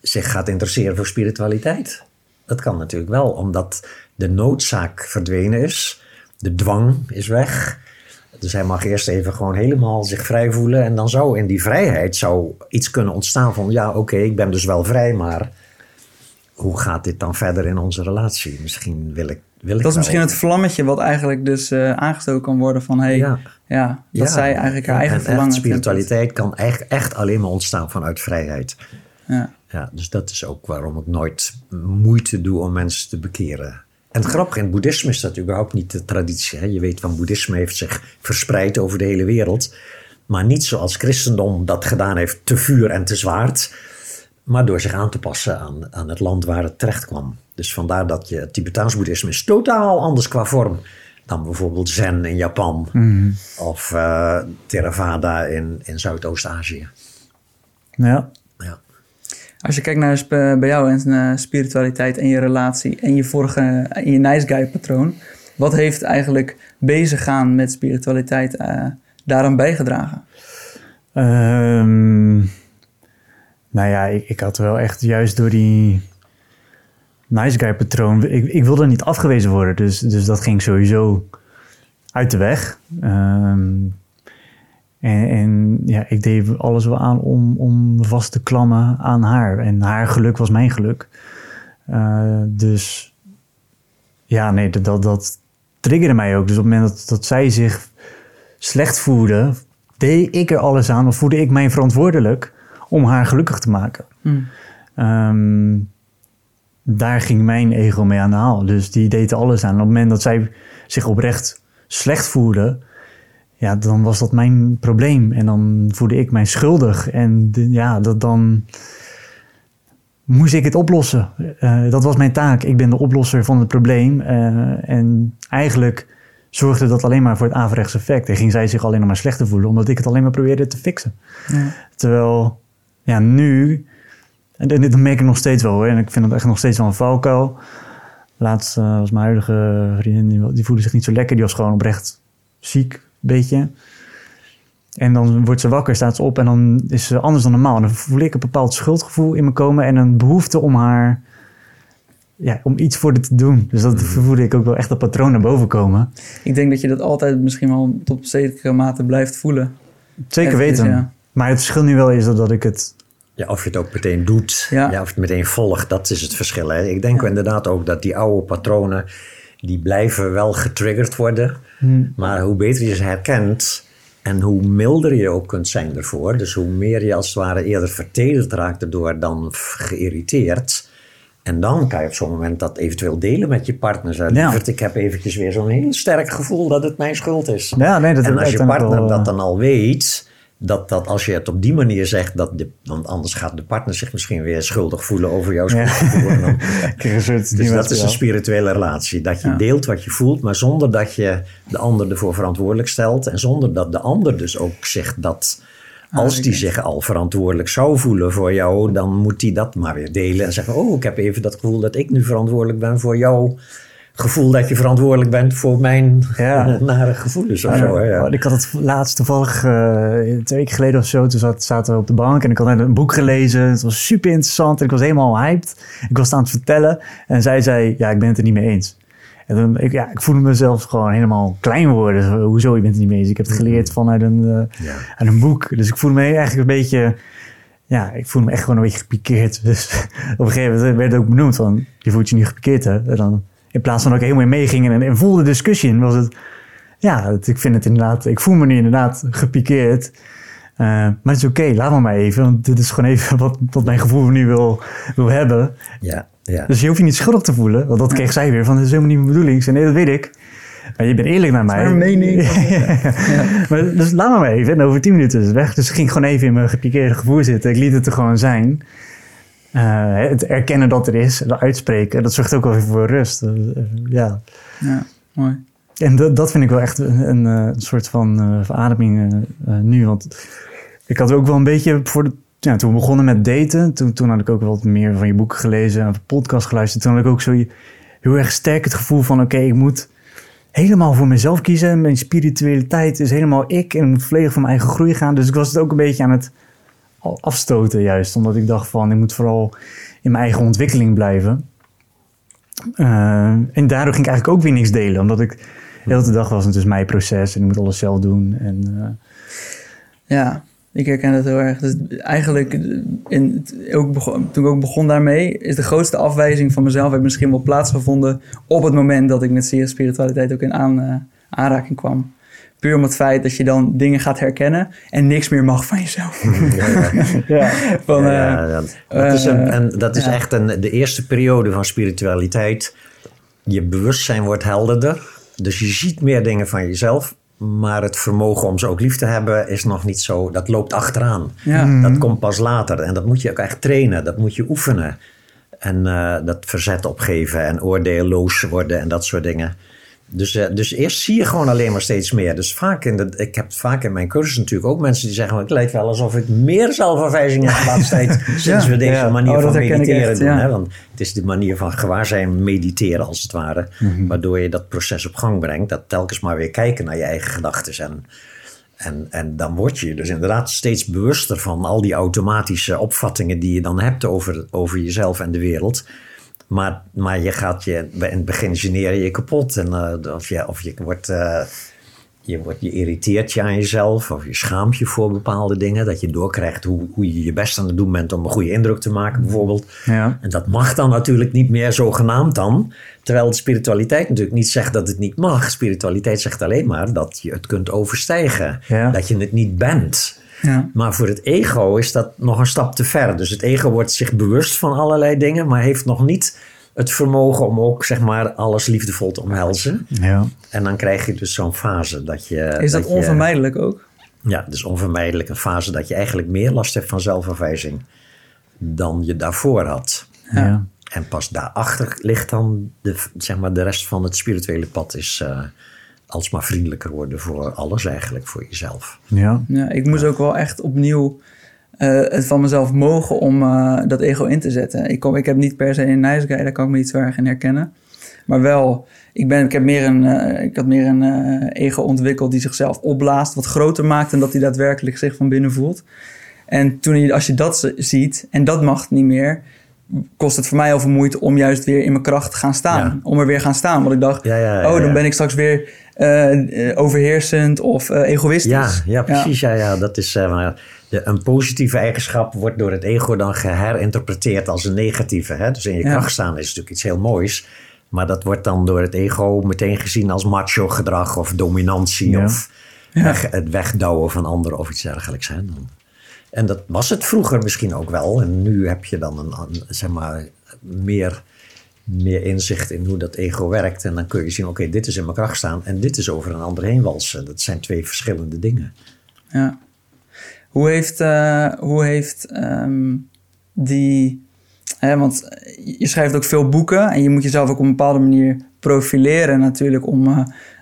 zich gaat interesseren voor spiritualiteit. Dat kan natuurlijk wel, omdat de noodzaak verdwenen is. De dwang is weg. Dus hij mag eerst even gewoon helemaal zich vrij voelen. En dan zou in die vrijheid zou iets kunnen ontstaan van... ja, oké, ik ben dus wel vrij, maar hoe gaat dit dan verder in onze relatie? Misschien wil ik, wil ik dat is misschien het vlammetje wat eigenlijk dus eh, aangestoken kan worden van... hey, ja, Ja. dat Ja. zij eigenlijk haar En- eigen en verlangen... spiritualiteit kan echt, echt alleen maar ontstaan vanuit vrijheid. Ja. Ja, dus dat is ook waarom ik nooit moeite doe om mensen te bekeren. En het grappige, in het boeddhisme is dat überhaupt niet de traditie. Hè? Je weet van boeddhisme heeft zich verspreid over de hele wereld. Maar niet zoals christendom dat gedaan heeft, te vuur en te zwaard. Maar door zich aan te passen aan, aan het land waar het terecht kwam. Dus vandaar dat je het Tibetaans boeddhisme is totaal anders qua vorm. Dan bijvoorbeeld Zen in Japan. Of eh, Theravada in, in Zuidoost-Azië. Ja. Als je kijkt naar sp- bij jou en eh, spiritualiteit en je relatie en je vorige en je nice guy patroon, wat heeft eigenlijk bezig gaan met spiritualiteit eh, daaraan bijgedragen? Ehm, nou ja, ik, ik had wel echt juist door die nice guy patroon... Ik, ik wilde niet afgewezen worden, dus, dus dat ging sowieso uit de weg. Ehm, en, en ja, ik deed alles wel aan om, om vast te klammen aan haar. En haar geluk was mijn geluk. Eh, dus ja, nee, dat, dat, dat triggerde mij ook. Dus op het moment dat, dat zij zich slecht voelde, deed ik er alles aan of voelde ik mij verantwoordelijk om haar gelukkig te maken. Hm. Ehm, daar ging mijn ego mee aan de haal. Dus die deed er alles aan. op het moment dat zij zich oprecht slecht voelde, ja, dan was dat mijn probleem. En dan voelde ik mij schuldig. En de- ja, dat dan moest ik het oplossen. Eh, dat was mijn taak. Ik ben de oplosser van het probleem. Eh, en eigenlijk zorgde dat alleen maar voor het averechts effect. En ging zij zich alleen nog maar slechter voelen, omdat ik het alleen maar probeerde te fixen. Ja. Terwijl, ja, nu, en dit merk ik nog steeds wel hoor, en ik vind het echt nog steeds wel een valkuil. Laatst eh, was mijn huidige vriendin, die, die voelde zich niet zo lekker, die was gewoon oprecht ziek, beetje. En dan wordt ze wakker, staat ze op en dan is ze anders dan normaal. En dan voel ik een bepaald schuldgevoel in me komen en een behoefte om haar, ja, om iets voor haar te doen. Dus dat voelde ik ook wel echt dat patroon naar boven komen. Ik denk dat je dat altijd misschien wel tot op zekere mate blijft voelen. Zeker Eventjes, weten. ja. Maar het verschil nu wel is dat, dat ik het Ja, of je het ook meteen doet, Ja. ja. of je het meteen volgt, dat is het verschil. Hè? Ik denk inderdaad ook dat die oude patronen, die blijven wel getriggerd worden. Maar hoe beter je ze herkent en hoe milder je ook kunt zijn ervoor. Dus hoe meer je als het ware eerder vertederd raakt erdoor dan geïrriteerd. En dan kan je op zo'n moment dat eventueel delen met je partner. Zeggen, Ja. ik heb eventjes weer zo'n heel sterk gevoel dat het mijn schuld is. Ja, nee, dat en als je partner wel, dat eh, dan al weet, dat, dat als je het op die manier zegt, dat de, want anders gaat de partner zich misschien weer schuldig voelen over jouw schuldgevoel. Dus dat is een spirituele relatie. Dat je Ja. deelt wat je voelt, maar zonder dat je de ander ervoor verantwoordelijk stelt. En zonder dat de ander dus ook zegt dat als ik die zich al verantwoordelijk zou voelen voor jou, dan moet hij dat maar weer delen. En zeggen, oh, ik heb even dat gevoel dat ik nu verantwoordelijk ben voor jouw gevoel dat je verantwoordelijk bent voor mijn Ja. nare gevoelens of zo. Hè? Ja. Ik had het laatst toevallig eh, twee weken geleden of zo. Toen zat, zaten we op de bank en ik had net een boek gelezen. Het was super interessant en ik was helemaal hyped. Ik was het aan het vertellen en zij zei, ja, ik ben het er niet mee eens. En dan, ik, ja, ik voelde mezelf gewoon helemaal klein worden. Zo, Hoezo, je bent het niet mee eens? Ik heb het geleerd vanuit een, eh, uit een boek. Dus ik voelde me eigenlijk een beetje... Ja, ik voelde me echt gewoon een beetje gepikeerd. Dus op een gegeven moment werd het ook benoemd van... Je voelt je niet gepikeerd, hè? En dan, in plaats van dat ik helemaal in meeging en een voelde discussie in, was het... Ja, het- ik vind het inderdaad... Ik voel me nu inderdaad gepikeerd. Eh, maar het is oké, laat me maar even. Want dit is gewoon even wat, wat mijn gevoel nu wil, wil hebben. Ja, ja. Dus je hoeft je niet schuldig te voelen. Want dat kreeg zij weer van, dat is helemaal niet mijn bedoeling. Zei, nee, dat weet ik. Maar je bent eerlijk met mij. Mijn mening. maar, dus laat maar even. En over tien minuten is het weg. Dus ik ging gewoon even in mijn gepikeerde gevoel zitten. Ik liet het er gewoon zijn. Uh, het erkennen dat er is, het uitspreken, dat zorgt ook wel voor rust. Uh, ja. ja, mooi. En dat, dat vind ik wel echt een, een soort van verademing nu. Want ik had ook wel een beetje voor de, ja, toen we begonnen met daten, toen, toen had ik ook wel wat meer van je boeken gelezen en podcast geluisterd. Toen had ik ook zo heel erg sterk het gevoel van: oké, ik moet helemaal voor mezelf kiezen. Mijn spiritualiteit is helemaal ik en ik moet volledig voor mijn eigen groei gaan. Dus ik was het ook een beetje aan het afstoten, juist omdat ik dacht: van ik moet vooral in mijn eigen ontwikkeling blijven. Uh, en daardoor ging ik eigenlijk ook weer niks delen, omdat ik de hele dag was het dus mijn proces en ik moet alles zelf doen. En, uh, ja, ik herken dat heel erg. Dus eigenlijk, in, ook begon, toen ik ook begon daarmee, is de grootste afwijzing van mezelf heeft misschien wel plaatsgevonden op het moment dat ik met spiritualiteit ook in aan, aanraking kwam. Puur om het feit dat je dan dingen gaat herkennen en niks meer mag van jezelf. Ja, ja. van, ja, uh, dat is, een, en dat is echt een, de eerste periode van spiritualiteit. Je bewustzijn wordt helderder. Dus je ziet meer dingen van jezelf. Maar het vermogen om ze ook lief te hebben is nog niet zo. Dat loopt achteraan. Ja. Dat komt pas later. En dat moet je ook echt trainen. Dat moet je oefenen. En uh, dat verzet opgeven en oordeelloos worden en dat soort dingen. Dus, uh, dus eerst zie je gewoon alleen maar steeds meer. Dus vaak in de, ik heb vaak in mijn cursus natuurlijk ook mensen die zeggen: Het lijkt wel alsof ik meer zelfafwijzing heb de laatste tijd. sinds we deze ja. manier oh, van mediteren echt, doen. Ja. Hè? Want het is de manier van gewaarzijn mediteren, als het ware. Mm -hmm. Waardoor je dat proces op gang brengt. Dat telkens maar weer kijken naar je eigen gedachten. En, en, en dan word je dus inderdaad steeds bewuster van al die automatische opvattingen die je dan hebt over, over jezelf en de wereld. Maar, maar je gaat je, in het begin geneer je kapot. En, uh, of, je, of je wordt, uh, je, wordt, je irriteert je aan jezelf. Of je schaamt je voor bepaalde dingen. Dat je doorkrijgt hoe, hoe je je best aan het doen bent om een goede indruk te maken, bijvoorbeeld. Ja. En dat mag dan natuurlijk niet meer zogenaamd dan. Terwijl de spiritualiteit natuurlijk niet zegt dat het niet mag. Spiritualiteit zegt alleen maar dat je het kunt overstijgen. Ja. Dat je het niet bent. Ja. Maar voor het ego is dat nog een stap te ver. Dus het ego wordt zich bewust van allerlei dingen, maar heeft nog niet het vermogen om ook zeg maar alles liefdevol te omhelzen. Ja. En dan krijg je dus zo'n fase dat je. Is dat, dat onvermijdelijk ook? Ja, dus onvermijdelijk een fase dat je eigenlijk meer last hebt van zelfafwijzing dan je daarvoor had. Ja. En pas daarachter ligt dan de, zeg maar, de rest van het spirituele pad is. Uh, alsmaar vriendelijker worden voor alles eigenlijk, voor jezelf. Ja, ja ik moest ook wel echt opnieuw uh, het van mezelf mogen om uh, dat ego in te zetten. Ik, kom, ik heb niet per se een nice guy, daar kan ik me niet zo erg in herkennen. Maar wel, ik, ben, ik, heb meer een, uh, ik had meer een ego ontwikkeld die zichzelf opblaast, wat groter maakt dan dat hij daadwerkelijk zich van binnen voelt. En toen, als je dat ziet en dat mag niet meer, kost het voor mij heel veel moeite om juist weer in mijn kracht te gaan staan. Ja. Om er weer gaan staan. Want ik dacht, ja, ja, oh, dan ben ik straks weer uh, overheersend of uh, egoïstisch. Ja, ja precies. Ja. Ja, Dat is, uh, de, een positieve eigenschap wordt door het ego dan geherinterpreteerd als een negatieve. Hè? Dus in je kracht staan is natuurlijk iets heel moois. Maar dat wordt dan door het ego meteen gezien als macho gedrag of dominantie of weg, het wegdouwen van anderen of iets dergelijks. Hè? En dat was het vroeger misschien ook wel. En nu heb je dan een, een zeg maar, meer meer inzicht in hoe dat ego werkt. En dan kun je zien, oké, dit is in mijn kracht staan en dit is over een ander heen walsen. Dat zijn twee verschillende dingen. Ja. Hoe heeft, uh, hoe heeft um, die... Hè, want je schrijft ook veel boeken en je moet jezelf ook op een bepaalde manier profileren natuurlijk om uh,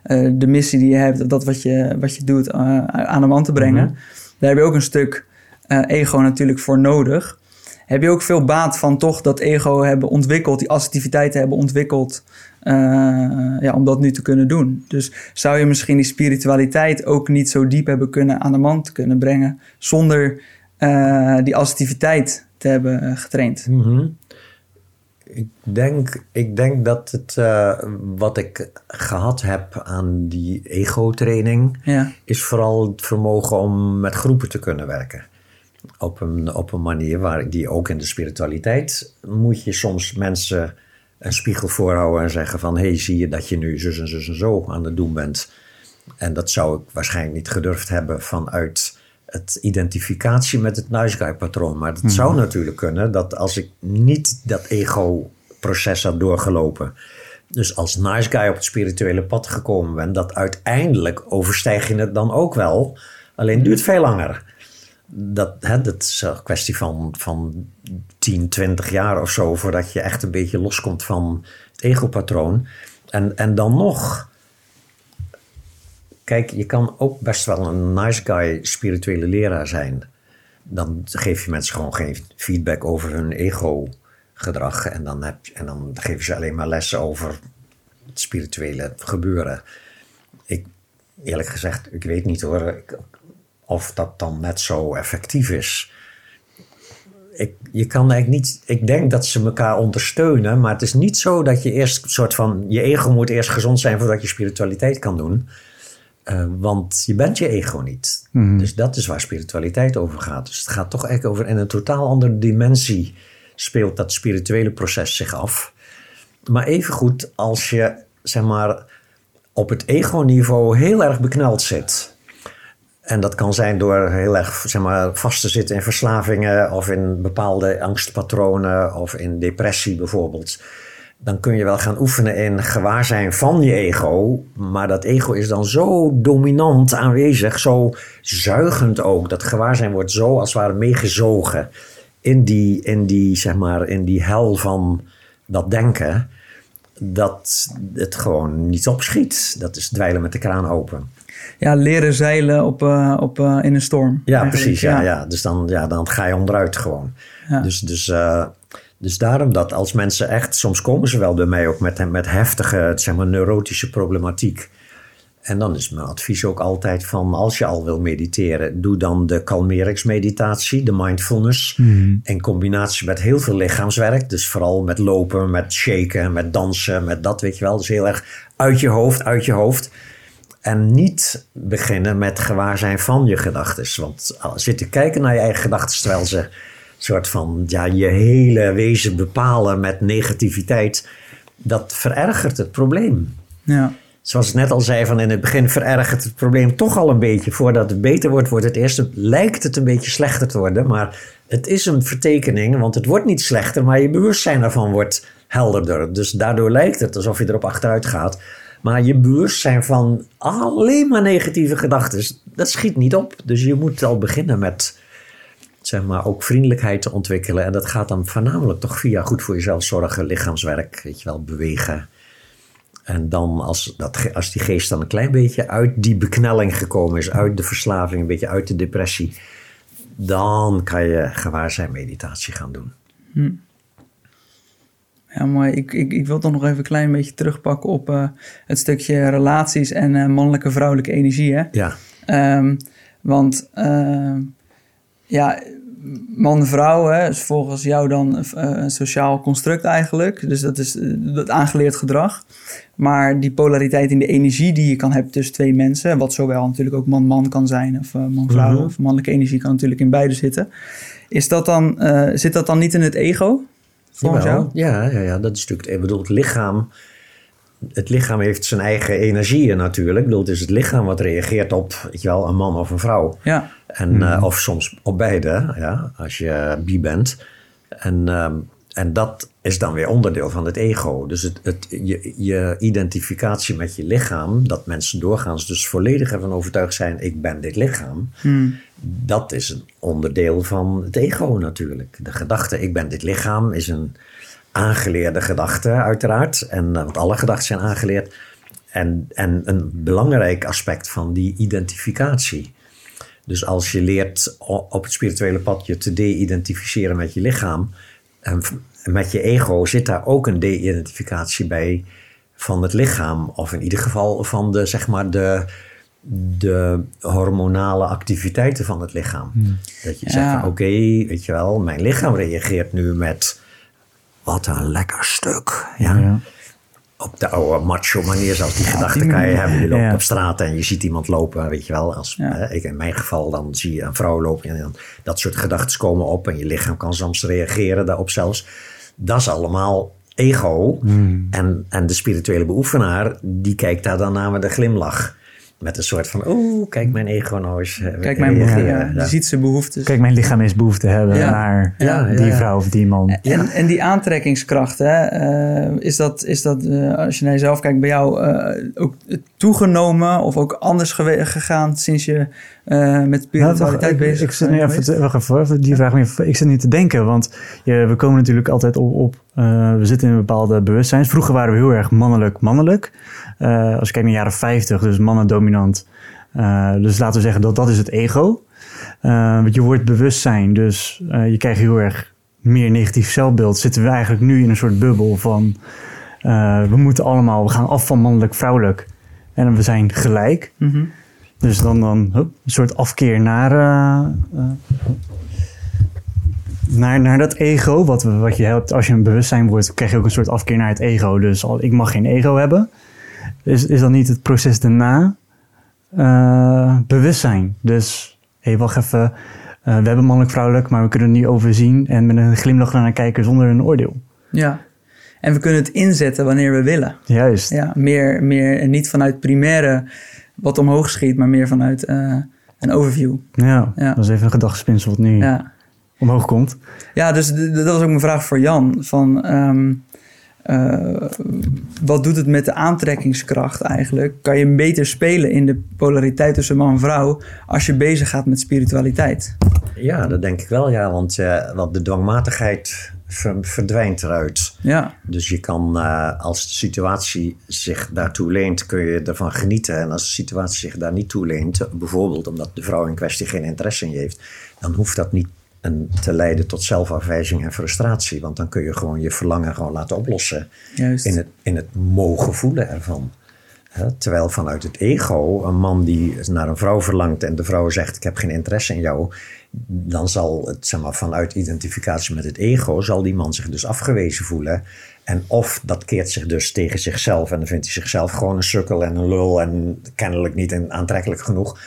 uh, de missie die je hebt, dat wat je, wat je doet, aan de man te brengen. Mm -hmm. Daar heb je ook een stuk ego natuurlijk voor nodig heb je ook veel baat van toch dat ego hebben ontwikkeld, die assertiviteit hebben ontwikkeld, uh, ja, om dat nu te kunnen doen. Dus zou je misschien die spiritualiteit ook niet zo diep hebben kunnen aan de man te kunnen brengen, zonder uh, die assertiviteit te hebben getraind? Mm -hmm. Ik denk, ik denk dat het, uh, wat ik gehad heb aan die ego-training, ja. is vooral het vermogen om met groepen te kunnen werken op een, op een manier waar die ook in de spiritualiteit moet je soms mensen een spiegel voorhouden en zeggen van hé hey, zie je dat je nu zus en zus en zo aan het doen bent. En dat zou ik waarschijnlijk niet gedurfd hebben vanuit het identificatie met het nice guy patroon. Maar het mm zou natuurlijk kunnen dat als ik niet dat ego proces had doorgelopen dus als nice guy op het spirituele pad gekomen bent, dat uiteindelijk overstijg je het dan ook wel. Alleen het duurt veel langer. Dat, hè, is een kwestie van, van 10, 20 jaar of zo voordat je echt een beetje loskomt van het egopatroon. En, en dan nog. Kijk, je kan ook best wel een nice guy spirituele leraar zijn. Dan geef je mensen gewoon geen feedback over hun ego-gedrag. En dan, heb, en dan geef ze alleen maar lessen over het spirituele gebeuren. Ik, eerlijk gezegd, ik weet niet hoor ik- of dat dan net zo effectief is. Ik, je kan eigenlijk niet, ik denk dat ze elkaar ondersteunen, maar het is niet zo dat je eerst een soort van, je ego moet eerst gezond zijn voordat je spiritualiteit kan doen. Eh, want je bent je ego niet. Dus dat is waar spiritualiteit over gaat. Dus het gaat toch echt over in een totaal andere dimensie speelt dat spirituele proces zich af. Maar evengoed als je zeg maar, op het ego-niveau heel erg bekneld zit. En dat kan zijn door heel erg zeg maar, vast te zitten in verslavingen of in bepaalde angstpatronen of in depressie bijvoorbeeld. Dan kun je wel gaan oefenen in gewaarzijn van je ego. Maar dat ego is dan zo dominant aanwezig, zo zuigend ook. Dat gewaarzijn wordt zo als het ware meegezogen in die, in die, zeg maar, in die hel van dat denken. Dat het gewoon niet opschiet. Dat is dweilen met de kraan open. Ja, leren zeilen op, eh, op, eh, in een storm. Ja, eigenlijk. precies. Ja, ja. Dus dan, ja, dan ga je onderuit gewoon. Ja. Dus, dus, eh, dus daarom dat als mensen echt... Soms komen ze wel bij mij ook met, met heftige, zeg maar, neurotische problematiek. En dan is mijn advies ook altijd van... als je al wil mediteren, doe dan de kalmeringsmeditatie, de mindfulness. In combinatie met heel veel lichaamswerk. Dus vooral met lopen, met shaken, met dansen, met dat, weet je wel. Dus heel erg uit je hoofd, uit je hoofd. En niet beginnen met gewaarzijn van je gedachten. Want te kijken naar je eigen gedachten terwijl ze soort van ja, je hele wezen bepalen met negativiteit, dat verergert het probleem. Ja. Zoals ik net al zei, van in het begin verergert het probleem toch al een beetje. Voordat het beter wordt, wordt het eerst, lijkt het een beetje slechter te worden. Maar het is een vertekening, want het wordt niet slechter, maar je bewustzijn ervan wordt helderder. Dus daardoor lijkt het alsof je erop achteruit gaat. Maar je bewustzijn van alleen maar negatieve gedachten, dat schiet niet op. Dus je moet al beginnen met zeg maar, ook vriendelijkheid te ontwikkelen. En dat gaat dan voornamelijk toch via goed voor jezelf zorgen, lichaamswerk, weet je wel, bewegen. En dan als, dat, als die geest dan een klein beetje uit die beknelling gekomen is, uit de verslaving, een beetje uit de depressie, dan kan je gewaarzijn meditatie gaan doen. Ja, mooi. Ik, ik, ik wil toch nog even een klein beetje terugpakken op eh, het stukje relaties en eh, mannelijke vrouwelijke energie. Hè? Ja, Ehm, want ehm, ja, man-vrouw hè, is volgens jou dan eh, een sociaal construct eigenlijk. Dus dat is dat aangeleerd gedrag. Maar die polariteit in de energie die je kan hebben tussen twee mensen, wat zowel natuurlijk ook man-man kan zijn of man-vrouw Mhm. of mannelijke energie kan natuurlijk in beide zitten. Is dat dan, zit dat dan niet in het ego? Volgens Jawel. jou? Ja, ja, ja, dat is natuurlijk. Ik bedoel, het lichaam. Het lichaam heeft zijn eigen energieën natuurlijk. Ik bedoel, het is het lichaam wat reageert op weet je wel, een man of een vrouw. Ja, En, eh, of soms op beide, ja, als je bi bent. En, ehm, en dat is dan weer onderdeel van het ego. Dus het, het, je, je identificatie met je lichaam, dat mensen doorgaans dus volledig ervan overtuigd zijn: ik ben dit lichaam. Dat is een onderdeel van het ego natuurlijk. De gedachte: ik ben dit lichaam is een aangeleerde gedachte, uiteraard. En, eh, want alle gedachten zijn aangeleerd. En, en een belangrijk aspect van die identificatie. Dus als je leert op het spirituele pad je te de-identificeren met je lichaam, en met je ego zit daar ook een de-identificatie bij van het lichaam. Of in ieder geval van de, zeg maar, de, de hormonale activiteiten van het lichaam. Dat je Ja. zegt van oké, weet je wel, mijn lichaam reageert nu met wat een lekker stuk. Ja. Ja. Op de oude macho manier, zoals die gedachten die kan je hebben. Je loopt Ja. op straat en je ziet iemand lopen, weet je wel. Als, Ja. hè, ik, in mijn geval dan zie je een vrouw lopen en dan, dat soort gedachten komen op. En je lichaam kan soms reageren daarop zelfs. Dat is allemaal ego. En, en de spirituele beoefenaar, die kijkt daar dan naar met een glimlach. Met een soort van, oeh, kijk mijn ego nou eens eh, Kijk, mijn reageren. ja, Ja. die ziet zijn behoeftes. Kijk, mijn lichaam is behoefte hebben Ja. naar Ja, ja, die ja. vrouw of die man. En, en die aantrekkingskracht, hè, eh, is dat, is dat eh, als je naar jezelf kijkt, bij jou eh, ook toegenomen of ook anders gegaan sinds je eh, met Nou, spiritualiteit ik, bezig ik zit nu even, te, wacht even, die vraag ik zit nu te denken, want je, we komen natuurlijk altijd op, op eh, we zitten in een bepaalde bewustzijn. Vroeger waren we heel erg mannelijk, mannelijk. Eh, als je kijkt naar de jaren 50, dus mannen dominant. Eh, dus laten we zeggen dat dat is het ego. Want je wordt bewustzijn, dus eh, je krijgt heel erg meer negatief zelfbeeld. Zitten we eigenlijk nu in een soort bubbel van eh, we moeten allemaal, we gaan af van mannelijk, vrouwelijk. En we zijn gelijk. Mhm. Dus dan, dan hup, een soort afkeer naar, eh, eh, naar, naar dat ego. Wat, wat je hebt als je een bewustzijn wordt, krijg je ook een soort afkeer naar het ego. Dus al, ik mag geen ego hebben. Is, is dan niet het proces daarna eh, bewustzijn? Dus, hé, hey, wacht even. we hebben mannelijk, vrouwelijk, maar we kunnen het nu overzien en met een glimlach naar kijken zonder een oordeel. Ja. En we kunnen het inzetten wanneer we willen. Juist. Ja, meer, meer en niet vanuit primaire wat omhoog schiet, maar meer vanuit eh, een overview. Ja, Ja. dat is even een gedachtespinsel wat nu Ja. omhoog komt. Ja, dus dat was ook mijn vraag voor Jan. Van, ehm, eh, wat doet het met de aantrekkingskracht eigenlijk? Kan je beter spelen in de polariteit tussen man en vrouw als je bezig gaat met spiritualiteit? Ja, dat denk ik wel, ja. Want, eh, want de dwangmatigheid verdwijnt eruit. Ja, Dus je kan, eh, als de situatie zich daartoe leent, kun je ervan genieten. En als de situatie zich daar niet toe leent, bijvoorbeeld omdat de vrouw in kwestie geen interesse in je heeft, dan hoeft dat niet een, te leiden tot zelfafwijzing en frustratie. Want dan kun je gewoon je verlangen gewoon laten oplossen juist. in het, in het mogen voelen ervan. Terwijl vanuit het ego, een man die naar een vrouw verlangt en de vrouw zegt: Ik heb geen interesse in jou, dan zal het zeg maar, vanuit identificatie met het ego, zal die man zich dus afgewezen voelen. En of dat keert zich dus tegen zichzelf en dan vindt hij zichzelf gewoon een sukkel en een lul en kennelijk niet aantrekkelijk genoeg.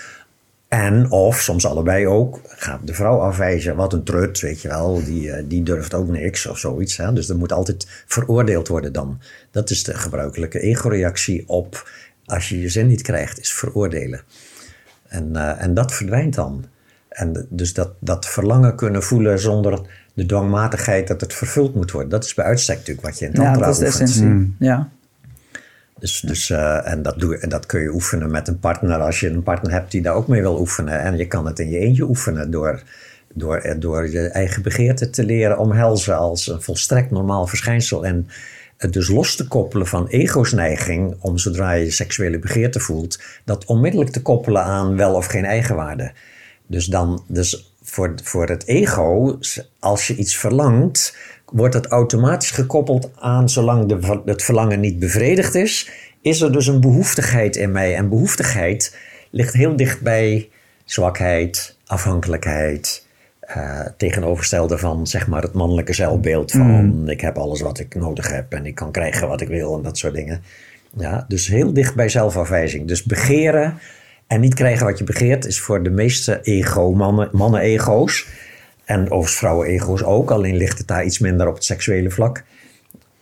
En of, soms allebei ook, gaat de vrouw afwijzen. Wat een trut, weet je wel. Die, eh, die durft ook niks of zoiets. Hè? Dus er moet altijd veroordeeld worden dan. Dat is de gebruikelijke ego-reactie op... als je je zin niet krijgt, is veroordelen. En, eh, en dat verdwijnt dan. En dus dat, dat verlangen kunnen voelen zonder de dwangmatigheid dat het vervuld moet worden. Dat is bij uitstek natuurlijk wat je in ja, tantra dat is de oefent. essentie. Ja. Dus, dus, eh, en, dat doe, en dat kun je oefenen met een partner als je een partner hebt die daar ook mee wil oefenen. En je kan het in je eentje oefenen door, door, eh, door je eigen begeerte te leren omhelzen als een volstrekt normaal verschijnsel. En het dus los te koppelen van ego's neiging om zodra je seksuele begeerte voelt, dat onmiddellijk te koppelen aan wel of geen eigenwaarde. Dus, dan, dus voor, voor het ego, als je iets verlangt, wordt het automatisch gekoppeld aan, zolang de, het verlangen niet bevredigd is, is er dus een behoeftigheid in mij. En behoeftigheid ligt heel dicht bij zwakheid, afhankelijkheid, eh, tegenovergestelde van zeg maar het mannelijke zelfbeeld van ik heb alles wat ik nodig heb en ik kan krijgen wat ik wil en dat soort dingen. Ja, dus heel dicht bij zelfafwijzing. Dus begeren en niet krijgen wat je begeert is voor de meeste ego, mannen, mannen-ego's en overigens vrouwen-ego's ook, alleen ligt het daar iets minder op het seksuele vlak.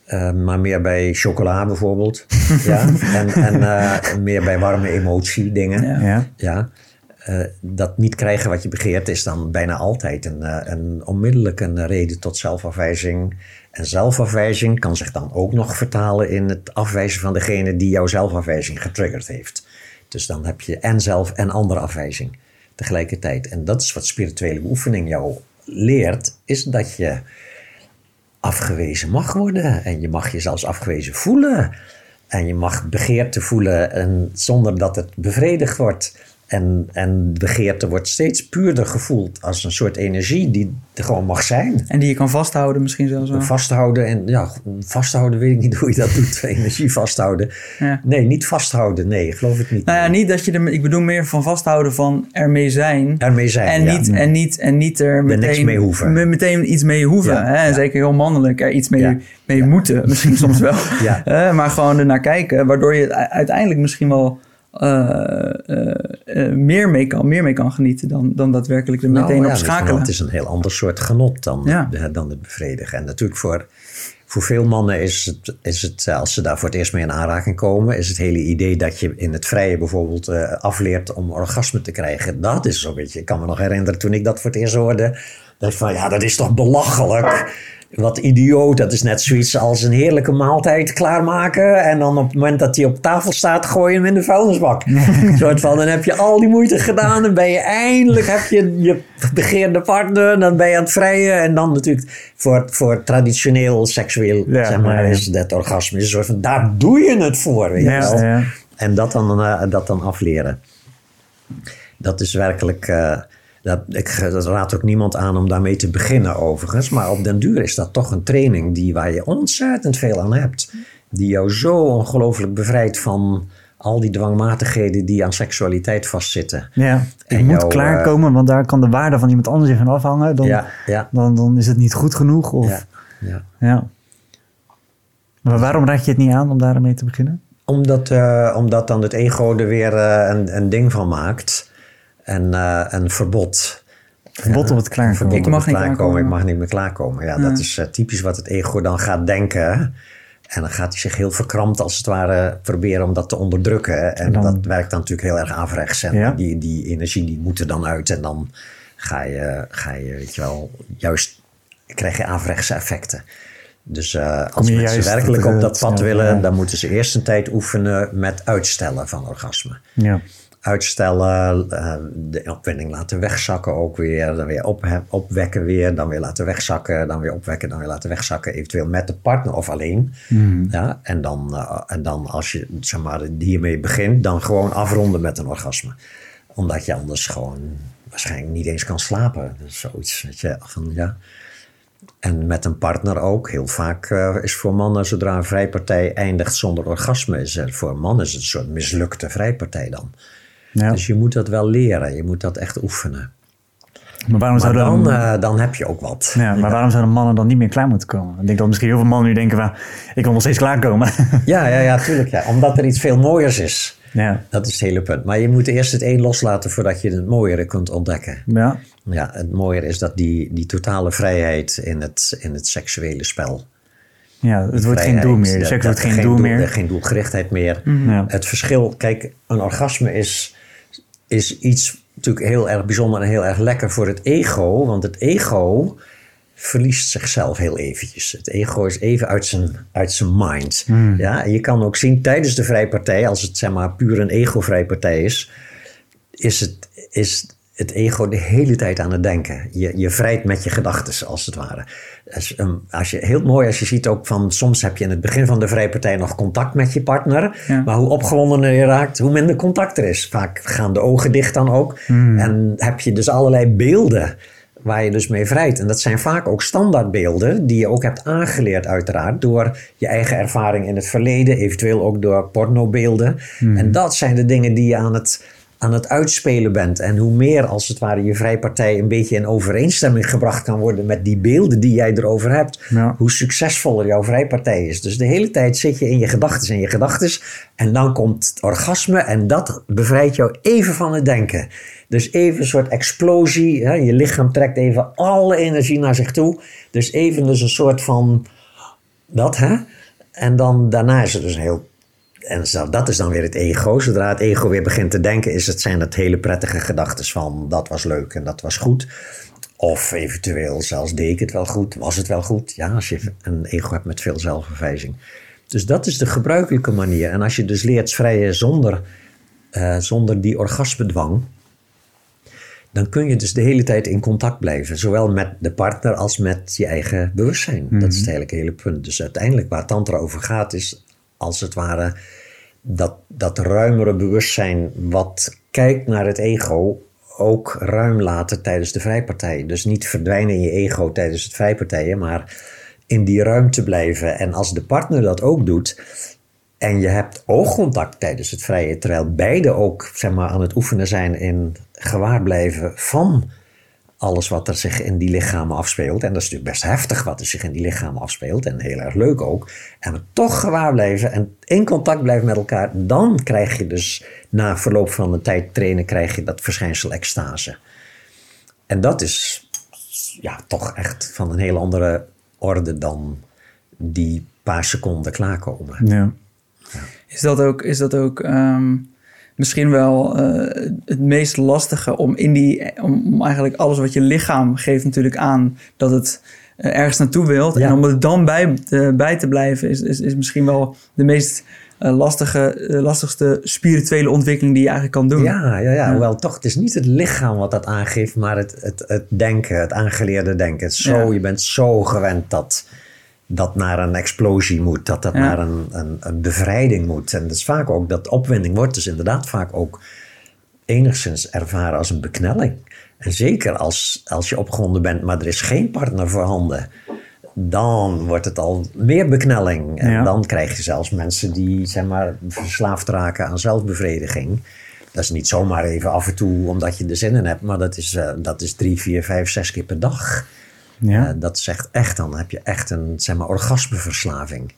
Uh, maar meer bij chocola bijvoorbeeld. ja? En, en uh, meer bij warme emotie dingen. Ja. Ja. Ja. Uh, dat niet krijgen wat je begeert is dan bijna altijd een, een onmiddellijk een reden tot zelfafwijzing. En zelfafwijzing kan zich dan ook nog vertalen in het afwijzen van degene die jouw zelfafwijzing getriggerd heeft. Dus dan heb je en zelf en andere afwijzing tegelijkertijd. En dat is wat spirituele beoefening jou leert, is dat je afgewezen mag worden. En je mag je zelfs afgewezen voelen. En je mag begeerte voelen en zonder dat het bevredigd wordt. En, en begeerte wordt steeds puurder gevoeld als een soort energie die er gewoon mag zijn. En die je kan vasthouden misschien zelfs wel. Vasthouden en ja, vasthouden weet ik niet hoe je dat doet. energie vasthouden. Ja. Nee, niet vasthouden. Nee, geloof ik niet. Nou ja, niet dat je er, ik bedoel meer van vasthouden van ermee zijn. Ermee zijn, en ja. niet, en niet, en niet er meteen, niks mee hoeven. me- meteen iets mee hoeven. Ja, hè? Zeker heel mannelijk er iets mee, mee moeten. Misschien soms wel. Hè? Maar gewoon er naar kijken. Waardoor je uiteindelijk misschien wel eh, eh, eh, meer, mee kan, meer mee kan genieten dan, dan daadwerkelijk er meteen Nou, op ja, schakelen. Het is een heel ander soort genot dan, Ja. eh, dan het bevredigen. En natuurlijk voor, voor veel mannen is het, is het, eh, als ze daar voor het eerst mee in aanraking komen, is het hele idee dat je in het vrije bijvoorbeeld eh, afleert om orgasme te krijgen. Dat is zo'n beetje, ik kan me nog herinneren toen ik dat voor het eerst hoorde, dat van ja, dat is toch belachelijk. Wat idioot, dat is net zoiets als een heerlijke maaltijd klaarmaken. En dan op het moment dat die op tafel staat, gooi je hem in de vuilnisbak. Een soort van, dan heb je al die moeite gedaan. Dan ben je eindelijk, heb je je begeerde partner. Dan ben je aan het vrijen. En dan natuurlijk voor, voor traditioneel seksueel, Ja, zeg maar, ja, is dat orgasme. Is een soort van, daar doe je het voor, weet je Ja, wel. ja. En dat dan, eh, dat dan afleren. Dat is werkelijk. eh, dat, ik dat raad ook niemand aan om daarmee te beginnen, overigens. Maar op den duur is dat toch een training die, waar je ontzettend veel aan hebt. Die jou zo ongelooflijk bevrijdt van al die dwangmatigheden die aan seksualiteit vastzitten. Ja, En moet klaarkomen, want daar kan de waarde van iemand anders in van afhangen. Dan, Ja, ja, dan, dan is het niet goed genoeg. Of, ja, ja. ja. Maar waarom raad je het niet aan om daarmee te beginnen? Omdat, eh, omdat dan het ego er weer eh, een, een ding van maakt. En eh, een verbod. Verbod op het klaarkomen. Verbod Ik op mag het niet klaarkomen. Ik mag niet meer klaarkomen. Ja, dat is eh, typisch wat het ego dan gaat denken. En dan gaat hij zich heel verkrampt als het ware proberen om dat te onderdrukken. En, En dan- dat werkt dan natuurlijk heel erg averechts. En Ja. die, die energie die moet er dan uit. En dan ga je, ga je weet je wel, juist krijg je averechtse effecten. Dus eh, als mensen werkelijk op dat pad willen, ja. dan moeten ze eerst een tijd oefenen met uitstellen van orgasme Ja. Uitstellen, eh, de opwinding laten wegzakken ook weer, dan weer op, opwekken weer, dan weer laten wegzakken, dan weer opwekken, dan weer laten wegzakken, eventueel met de partner of alleen. Ja, en, dan, eh, en dan als je zeg maar, hiermee begint, dan gewoon afronden met een orgasme. Omdat je anders gewoon waarschijnlijk niet eens kan slapen. Dus zoiets, weet je, van ja. En met een partner ook. Heel vaak eh, is voor mannen, zodra een vrijpartij eindigt zonder orgasme, is er voor mannen is het een soort mislukte vrijpartij dan. Ja. Dus je moet dat wel leren. Je moet dat echt oefenen. Maar waarom Maar zouden dan, eh, dan heb je ook wat. ja, maar waarom zouden mannen dan niet meer klaar moeten komen? Ik denk dat misschien heel veel mannen nu denken van, ik wil nog steeds klaarkomen. Ja, ja, ja, tuurlijk. Ja. Omdat er iets veel mooiers is. ja. Dat is het hele punt. Maar je moet eerst het een loslaten voordat je het mooiere kunt ontdekken. Ja. Ja, het mooiere is dat die, die totale vrijheid in het, in het seksuele spel. ja, het wordt geen doel meer. Seks wordt geen doel doel- meer. er Geen doelgerichtheid meer. Ja. Het verschil, kijk, een orgasme is, is iets natuurlijk heel erg bijzonder en heel erg lekker voor het ego. Want het ego verliest zichzelf heel eventjes. Het ego is even uit zijn, uit zijn mind. Ja, en je kan ook zien tijdens de vrijpartij, als het zeg maar puur een ego-vrijpartij is, is het, is het ego de hele tijd aan het denken. Je, je vrijt met je gedachten, als het ware. Als, ehm, als je, heel mooi als je ziet ook van... soms heb je in het begin van de vrijpartij nog contact met je partner... Ja. maar hoe opgewondener je raakt, hoe minder contact er is. Vaak gaan de ogen dicht dan ook. En heb je dus allerlei beelden waar je dus mee vrijt. En dat zijn vaak ook standaardbeelden... die je ook hebt aangeleerd uiteraard... door je eigen ervaring in het verleden... eventueel ook door pornobeelden. En dat zijn de dingen die je aan het aan het uitspelen bent. En hoe meer als het ware je vrijpartij een beetje in overeenstemming gebracht kan worden met die beelden die jij erover hebt, Ja. hoe succesvoller jouw vrijpartij is. Dus de hele tijd zit je in je gedachten en je gedachten. En dan komt het orgasme en dat bevrijdt jou even van het denken. Dus even een soort explosie. Hè? Je lichaam trekt even alle energie naar zich toe. Dus even dus een soort van dat, hè? En dan daarna is het dus een heel en zo, dat is dan weer het ego. Zodra het ego weer begint te denken, is het, zijn het hele prettige gedachten van dat was leuk en dat was goed. Of eventueel zelfs deed ik het wel goed, was het wel goed. Ja, als je een ego hebt met veel zelfverwijzing. Dus dat is de gebruikelijke manier. En als je dus leert vrijen zonder, eh, zonder die orgasmedwang, dan kun je dus de hele tijd in contact blijven. Zowel met de partner als met je eigen bewustzijn. Dat is het hele, hele punt. Dus uiteindelijk waar tantra over gaat is als het ware dat, dat ruimere bewustzijn wat kijkt naar het ego ook ruim laten tijdens de vrijpartij. Dus niet verdwijnen in je ego tijdens het vrijpartijen, maar in die ruimte blijven. En als de partner dat ook doet en je hebt oogcontact tijdens het vrije, terwijl beide ook zeg maar, aan het oefenen zijn in gewaar blijven van alles wat er zich in die lichamen afspeelt. En dat is natuurlijk best heftig wat er zich in die lichamen afspeelt. En heel erg leuk ook. En we toch gewaar blijven en in contact blijven met elkaar. Dan krijg je dus na verloop van een tijd trainen, krijg je dat verschijnsel extase. En dat is ja, toch echt van een heel andere orde dan die paar seconden klaarkomen. Ja. Is dat ook, is dat ook ehm, misschien wel eh, het meest lastige om in die, om, om eigenlijk alles wat je lichaam geeft natuurlijk aan dat het eh, ergens naartoe wilt. Ja. En om er dan bij, te- bij te blijven is, is, is misschien wel de meest eh, lastige, lastigste spirituele ontwikkeling die je eigenlijk kan doen. Ja, ja, ja, hoewel toch, het is niet het lichaam wat dat aangeeft, maar het, het, het denken, het aangeleerde denken. Zo, Ja. Je bent zo gewend dat dat naar een explosie moet, dat dat Ja. naar een, een, een bevrijding moet. En dat is vaak ook, dat opwinding wordt dus inderdaad vaak ook enigszins ervaren als een beknelling. En zeker als, als je opgewonden bent, maar er is geen partner voorhanden. Dan wordt het al meer beknelling. En Ja. dan krijg je zelfs mensen die zeg maar, verslaafd raken aan zelfbevrediging. Dat is niet zomaar even af en toe omdat je er zin in hebt, maar dat is, eh, dat is drie, vier, vijf, zes keer per dag. Ja. Eh, dat zegt echt, dan heb je echt een zeg maar, orgasmeverslaving.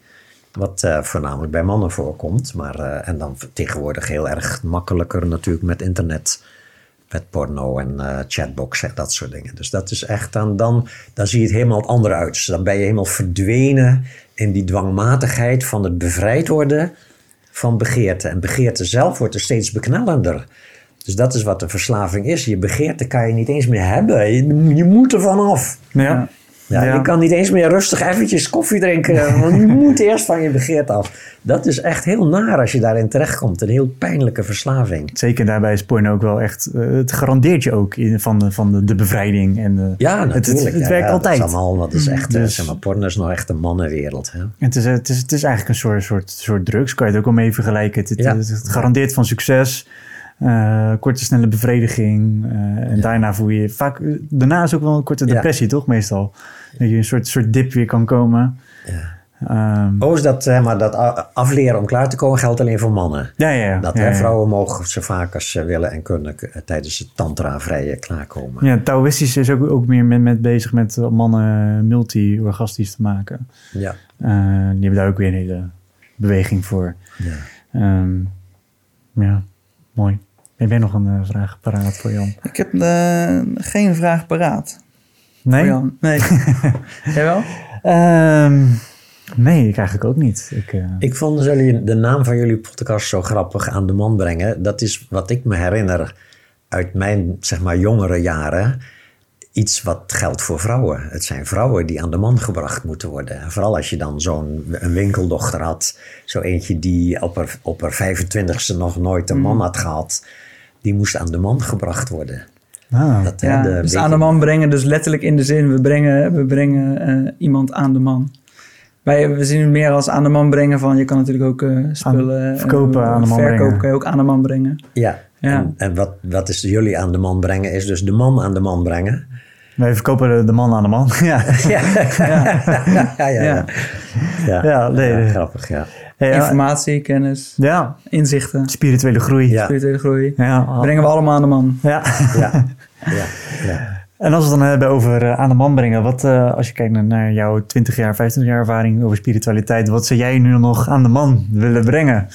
Wat eh, voornamelijk bij mannen voorkomt. Maar, eh, en dan tegenwoordig heel erg makkelijker natuurlijk met internet. Met porno en eh, chatbox en dat soort dingen. Dus dat is echt dan, dan, dan zie je het helemaal andere uit. Dus dan ben je helemaal verdwenen in die dwangmatigheid van het bevrijd worden van begeerte. En begeerte zelf wordt er steeds beknellender. Dus dat is wat de verslaving is. Je begeerte kan je niet eens meer hebben. Je, je moet er vanaf. Ja. Ja, Ja. Je kan niet eens meer rustig eventjes koffie drinken, want je moet eerst van je begeerte af. Dat is echt heel naar als je daarin terechtkomt. Een heel pijnlijke verslaving. Zeker daarbij is porno ook wel echt... eh, het garandeert je ook in, van, de, van de, de bevrijding. En de, Ja, het- natuurlijk. Het, het Ja, werkt ja, altijd. Dat is allemaal, dat is echt, eh, Dus- zeg maar, porno is nog echt een mannenwereld. Hè? Het is, het, is, het is eigenlijk een soort, soort, soort drugs, kan je het ook wel mee vergelijken. Het, het, Ja. het, het garandeert van succes, eh, korte snelle bevrediging. eh, en daarna voel je vaak... Daarna is ook wel een korte Ja. depressie, toch meestal? Dat je een soort, soort dip weer kan komen. Ehm, Oh, is dat, zeg maar, dat afleren om klaar te komen geldt alleen voor mannen. ja, ja, ja. Dat ja, hè, ja. vrouwen mogen zo vaak als ze willen en kunnen tijdens het tantra-vrije klaarkomen. Ja, Taoïstisch is ook, ook meer met, met bezig met eh, mannen multi-orgastisch te maken. Ja. Eh, die hebben daar ook weer een hele beweging voor. ja. Ehm, ja, mooi. Heb jij nog een eh, vraag paraat voor Jan? Ik heb eh, geen vraag paraat. Nee? voor Jan. Nee. Jij wel? Ehm, nee, ik eigenlijk ook niet. Ik, eh, Ik vond jullie de naam van jullie podcast zo grappig aan de man brengen. Dat is wat ik me herinner uit mijn zeg maar jongere jaren. Iets wat geldt voor vrouwen. Het zijn vrouwen die aan de man gebracht moeten worden. En Vooral als je dan zo'n een winkeldochter had. Zo eentje die op haar, op haar 25ste nog nooit een man had gehad. Die moest aan de man gebracht worden. ah, Dat, Ja, de dus aan de man brengen, dus letterlijk in de zin, we brengen, we brengen eh, iemand aan de man. Wij, we zien het meer als aan de man brengen van, je kan natuurlijk ook eh, spullen... eh, verkopen aan de man verkopen brengen. kan je ook aan de man brengen. Ja, Ja. en, en wat, wat is jullie aan de man brengen is dus de man aan de man brengen. wij verkopen de, de man aan de man. ja. Ja, ja, ja. ja, Ja. ja. Ja, nee, nee. grappig, ja. Ja, Informatie, kennis, ja, inzichten, spirituele groei. Ja. spirituele groei. Ja, Brengen we allemaal aan de man. ja. Ja, ja, ja. En als we het dan hebben over eh, aan de man brengen, wat, eh, als je kijkt naar, naar jouw 20 jaar, 25 jaar ervaring over spiritualiteit, wat zou jij nu nog aan de man willen brengen?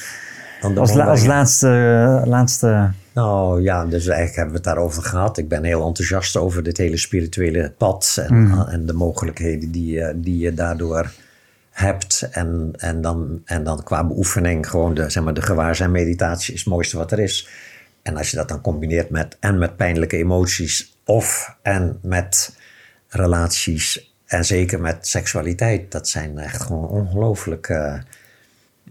Aan de Als, man la- als laatste, laatste. Nou ja, dus eigenlijk hebben we het daarover gehad. Ik ben heel enthousiast over dit hele spirituele pad en, Mhm. en de mogelijkheden die, je- die je daardoor hebt. En, en, dan, en dan qua beoefening gewoon de, zeg maar, de gewaarzijn meditatie is het mooiste wat er is. En als je dat dan combineert met en met pijnlijke emoties of en met relaties en zeker met seksualiteit, dat zijn echt gewoon ongelooflijk eh,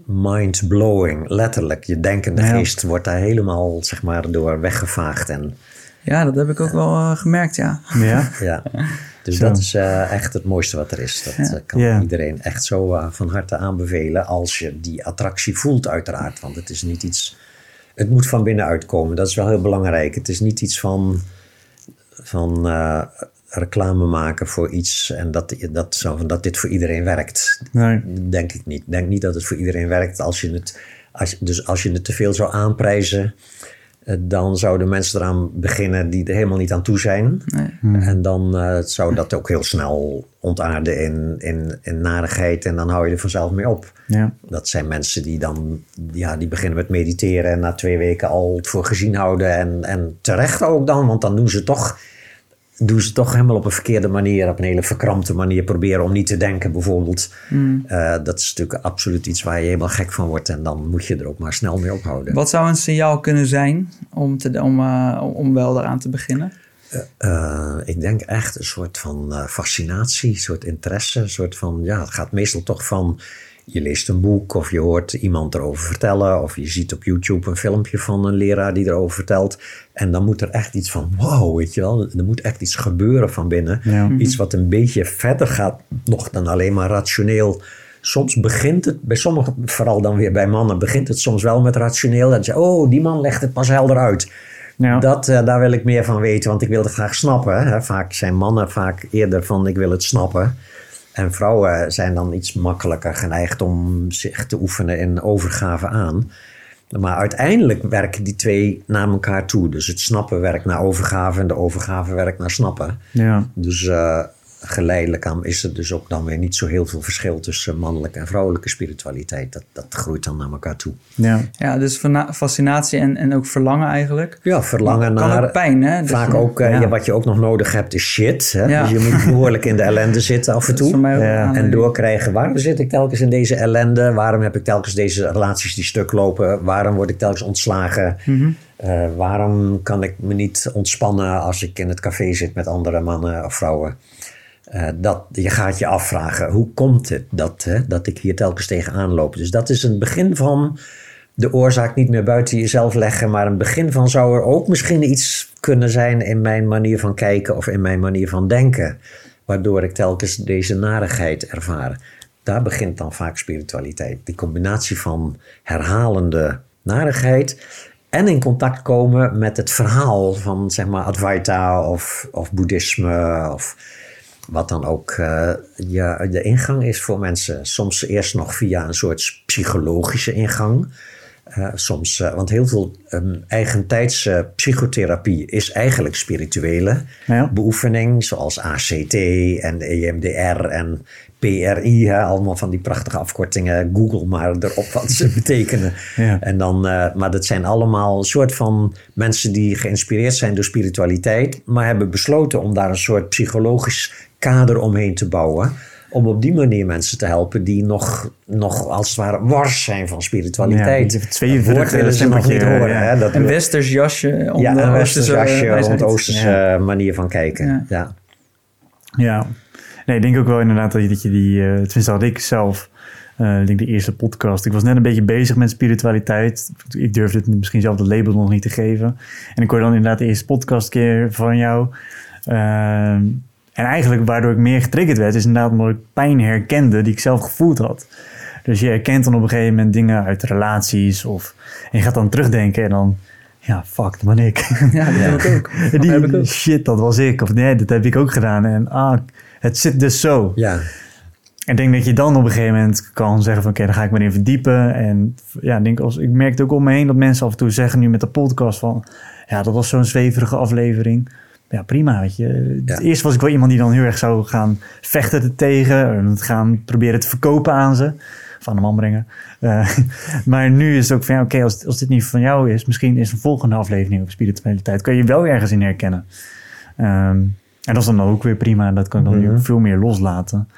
mind-blowing. Letterlijk, je denkende Ja. geest wordt daar helemaal zeg maar, door weggevaagd. En Ja, dat heb ik ook wel eh, gemerkt, ja. Ja. ja, dus Zo. dat is eh, echt het mooiste wat er is. Dat eh, kan Ja. iedereen echt zo van harte aanbevelen als je die attractie voelt uiteraard. Want het is niet iets, het moet van binnenuit komen. Dat is wel heel belangrijk. Het is niet iets van, van eh, reclame maken voor iets en dat, dat, zo, van dat dit voor iedereen werkt. Nee. Denk ik niet. Ik denk niet dat het voor iedereen werkt als je het, als, dus als je het te veel zou aanprijzen dan zouden mensen eraan beginnen die er helemaal niet aan toe zijn. Nee. En dan eh, zou dat ook heel snel ontaarden in, in, in narigheid en dan hou je er vanzelf mee op. Ja. Dat zijn mensen die dan ja, die beginnen met mediteren en na twee weken al het voor gezien houden. En, en terecht ook dan, want dan doen ze toch doen ze toch helemaal op een verkeerde manier, op een hele verkrampte manier proberen om niet te denken, bijvoorbeeld. Eh, dat is natuurlijk absoluut iets waar je helemaal gek van wordt en dan moet je er ook maar snel mee ophouden. Wat zou een signaal kunnen zijn om, te, om, eh, om wel eraan te beginnen? Eh, ik denk echt een soort van fascinatie, een soort interesse, een soort van, ja, het gaat meestal toch van, je leest een boek of je hoort iemand erover vertellen of je ziet op YouTube een filmpje van een leraar die erover vertelt en dan moet er echt iets van, wow, weet je wel, er moet echt iets gebeuren van binnen. Ja. Iets wat een beetje verder gaat nog dan alleen maar rationeel. Soms begint het, bij sommigen, vooral dan weer bij mannen, begint het soms wel met rationeel. En je, oh, die man legt het pas helder uit. Ja. Dat, eh, daar wil ik meer van weten, want ik wil het graag snappen. Hè. Vaak zijn mannen vaak eerder van ik wil het snappen. En vrouwen zijn dan iets makkelijker geneigd om zich te oefenen in overgave aan. Maar uiteindelijk werken die twee naar elkaar toe. Dus het snappen werkt naar overgave en de overgave werkt naar snappen. Ja. Dus eh, geleidelijk aan is er dus ook dan weer niet zo heel veel verschil tussen mannelijke en vrouwelijke spiritualiteit. Dat, dat groeit dan naar elkaar toe. Ja. Ja, dus fascinatie en, en ook verlangen eigenlijk. Ja, verlangen kan naar. ook pijn, hè? Dus Vaak je- ook, eh, ja. ja, wat je ook nog nodig hebt is shit. Hè? Ja. Dus je moet behoorlijk in de ellende zitten af en toe. En doorkrijgen, waarom zit ik telkens in deze ellende? Waarom heb ik telkens deze relaties die stuk lopen? Waarom word ik telkens ontslagen? Mhm. Eh, waarom kan ik me niet ontspannen als ik in het café zit met andere mannen of vrouwen? Eh, dat, je gaat je afvragen, hoe komt het dat, hè, dat ik hier telkens tegenaan loop? Dus dat is een begin van de oorzaak niet meer buiten jezelf leggen, maar een begin van zou er ook misschien iets kunnen zijn in mijn manier van kijken of in mijn manier van denken, waardoor ik telkens deze narigheid ervaar. Daar begint dan vaak spiritualiteit. Die combinatie van herhalende narigheid en in contact komen met het verhaal van zeg maar Advaita of, of boeddhisme of wat dan ook eh, ja, de ingang is voor mensen. Soms eerst nog via een soort psychologische ingang. Eh, soms, eh, want heel veel um, eigentijdse psychotherapie is eigenlijk spirituele Ja. beoefening, zoals ACT en EMDR en PRI, hè, allemaal van die prachtige afkortingen. Google maar erop wat ze betekenen. Ja. En dan, eh, maar dat zijn allemaal een soort van mensen die geïnspireerd zijn door spiritualiteit, maar hebben besloten om daar een soort psychologisch kader omheen te bouwen. Om op die manier mensen te helpen die nog, nog als het ware wars zijn van spiritualiteit. Ja, Het woord willen ze nog niet horen. ja. Hè? Dat Een we- westers jasje om ja, de een westers Oosterse jasje wijsheid. rond Oosterse Ja. manier van kijken. Ja. Ja. Ja. Nee, ik denk ook wel inderdaad dat je, dat je die... eh tenminste had ik zelf... eh, ik denk de eerste podcast. Ik was net een beetje bezig met spiritualiteit. Ik durfde het misschien zelf dat label nog niet te geven. En ik hoorde dan inderdaad de eerste podcast keer van jou. Ehm, en eigenlijk waardoor ik meer getriggerd werd... is inderdaad omdat ik pijn herkende die ik zelf gevoeld had. Dus je herkent dan op een gegeven moment dingen uit relaties. Of, en je gaat dan terugdenken en dan... Ja, fuck, dat ben ik. Ja, dat heb ik ook. Dat Die, heb ik ook. shit, dat was ik. Of nee, dat heb ik ook gedaan. En ah, het zit dus zo. Ja. En ik denk dat je dan op een gegeven moment kan zeggen van... oké, dan ga ik me erin verdiepen. En ja, denk als, ik merkte ook om me heen dat mensen af en toe zeggen nu met de podcast van... ja, dat was zo'n zweverige aflevering. Ja, prima, weet je. Ja. Eerst was ik wel iemand die dan heel erg zou gaan vechten er tegen. En het gaan proberen te verkopen aan ze. Of aan de man brengen. Eh, maar nu is het ook van, ja, oké, als, als dit niet van jou is... misschien is een volgende aflevering over spiritualiteit... kan je je wel ergens in herkennen. Ehm, en dat is dan ook weer prima. En dat kan ik dan weer veel meer loslaten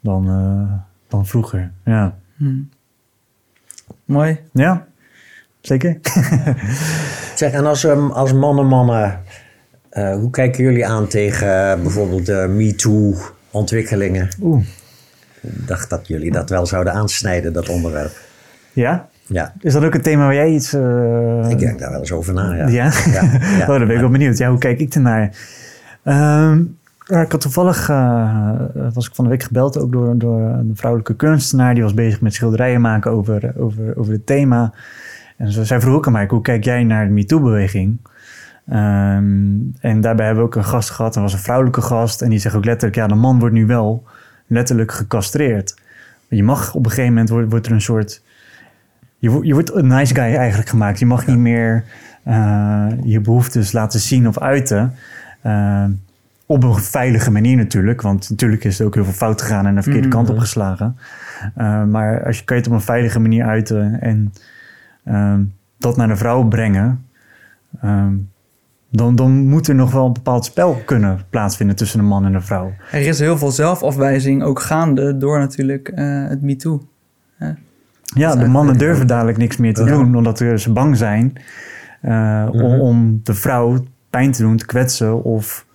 dan, eh, dan vroeger. Ja, Mooi. ja zeker. Zeg, en als, um, als mannen mannen, eh, hoe kijken jullie aan tegen eh, bijvoorbeeld de MeToo-ontwikkelingen? Oeh, Ik dacht dat jullie dat wel zouden aansnijden, dat onderwerp. ja? Ja, Is dat ook een thema waar jij iets... eh, ik denk daar wel eens over na. Ja, Ja? Ja, ja. oh, dan ben ik wel benieuwd. Ja, hoe kijk ik ernaar? Ja, ik had toevallig, was ik van de week gebeld ook door, door een vrouwelijke kunstenaar. Die was bezig met schilderijen maken over, over, over het thema. En zij vroeg ook aan mij, hoe kijk jij naar de MeToo-beweging? Ehm, en daarbij hebben we ook een gast gehad, en was een vrouwelijke gast. En die zegt ook letterlijk, ja, de man wordt nu wel letterlijk gecastreerd. Je mag op een gegeven moment, wordt, wordt er een soort... Je, je wordt een nice guy eigenlijk gemaakt. Je mag niet meer eh, je behoeftes laten zien of uiten. Eh, op een veilige manier natuurlijk. Want natuurlijk is er ook heel veel fout gegaan en de verkeerde Mhm. kant op geslagen. Eh, maar als je kan je het op een veilige manier uiten en ehm, dat naar de vrouw brengen. ehm, dan, dan moet er nog wel een bepaald spel kunnen plaatsvinden tussen een man en een vrouw. Er is heel veel zelfafwijzing ook gaande door natuurlijk eh, het MeToo. Ja, de mannen durven dadelijk niks meer te Ja. doen, omdat ze bang zijn eh, om, Mhm. om de vrouw pijn te doen, te kwetsen of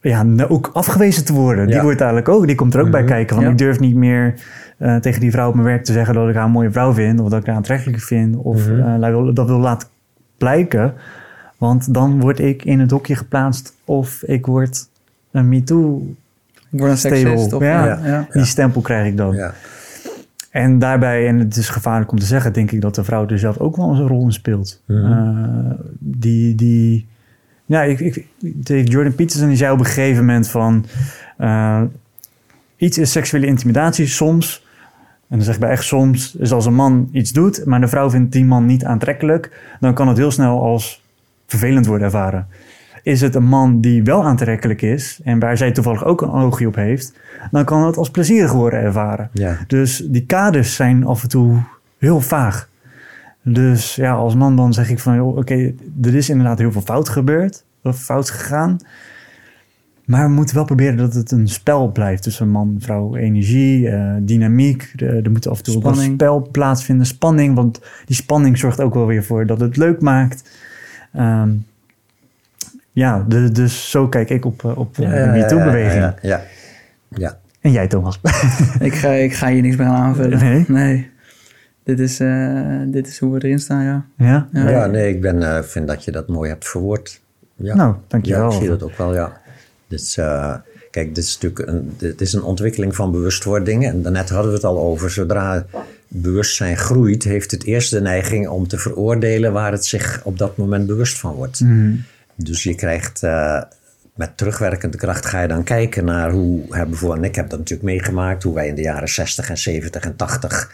ja, nou, ook afgewezen te worden. Die wordt dadelijk ook, die komt er ook bij Mhm. kijken. Want Ja. ik durf niet meer eh, tegen die vrouw op mijn werk te zeggen dat ik haar een mooie vrouw vind, of dat ik haar aantrekkelijk vind, of Mhm. dat wil- dat wil laten blijken. Want dan word ik in het hokje geplaatst of ik word een MeToo. Ik word een seksist. Of, Ja. ja. Ja. Die stempel krijg ik dan. Ja. En daarbij, en het is gevaarlijk om te zeggen, denk ik dat de vrouw er zelf ook wel een rol in speelt. Mhm. Eh, die, die, ja, ik, ik, Jordan Peterson die zei op een gegeven moment van, eh, iets is seksuele intimidatie soms, en dan zeg ik bij echt soms, is als een man iets doet, maar de vrouw vindt die man niet aantrekkelijk, dan kan het heel snel als vervelend worden ervaren. Is het een man die wel aantrekkelijk is en waar zij toevallig ook een oogje op heeft, dan kan het als plezierig worden ervaren. Ja. Dus die kaders zijn af en toe heel vaag. Dus ja, als man dan zeg ik van, oké, er is inderdaad heel veel fout gebeurd, of fout gegaan. Maar we moeten wel proberen dat het een spel blijft tussen man, vrouw, energie, eh, dynamiek. Er, moet af en toe ook wel Spanning. spel plaatsvinden, spanning. Want die spanning zorgt ook wel weer voor dat het leuk maakt. Ehm, ja, de- dus zo kijk ik op, eh, op eh, de MeToo-beweging. Ja, ja, ja. En jij, Thomas? Ik, ga, ik ga hier niks meer aan aanvullen. Nee? Dit, is, eh, dit is hoe we erin staan, ja. ja? Ja. Ja, nee, ik ben, eh, vind dat je dat mooi hebt verwoord. Ja. Nou, dankjewel. Ja, ik zie dat ook wel, ja. Dit is, eh, kijk, dit is natuurlijk een, dit is een ontwikkeling van bewustwording. En daarnet hadden we het al over. Zodra bewustzijn groeit, heeft het eerst de neiging om te veroordelen waar het zich op dat moment bewust van wordt. Mhm. Dus je krijgt eh, met terugwerkende kracht ga je dan kijken naar hoe, hè, bijvoorbeeld, en ik heb dat natuurlijk meegemaakt, hoe wij in de jaren 60 en 70 en 80,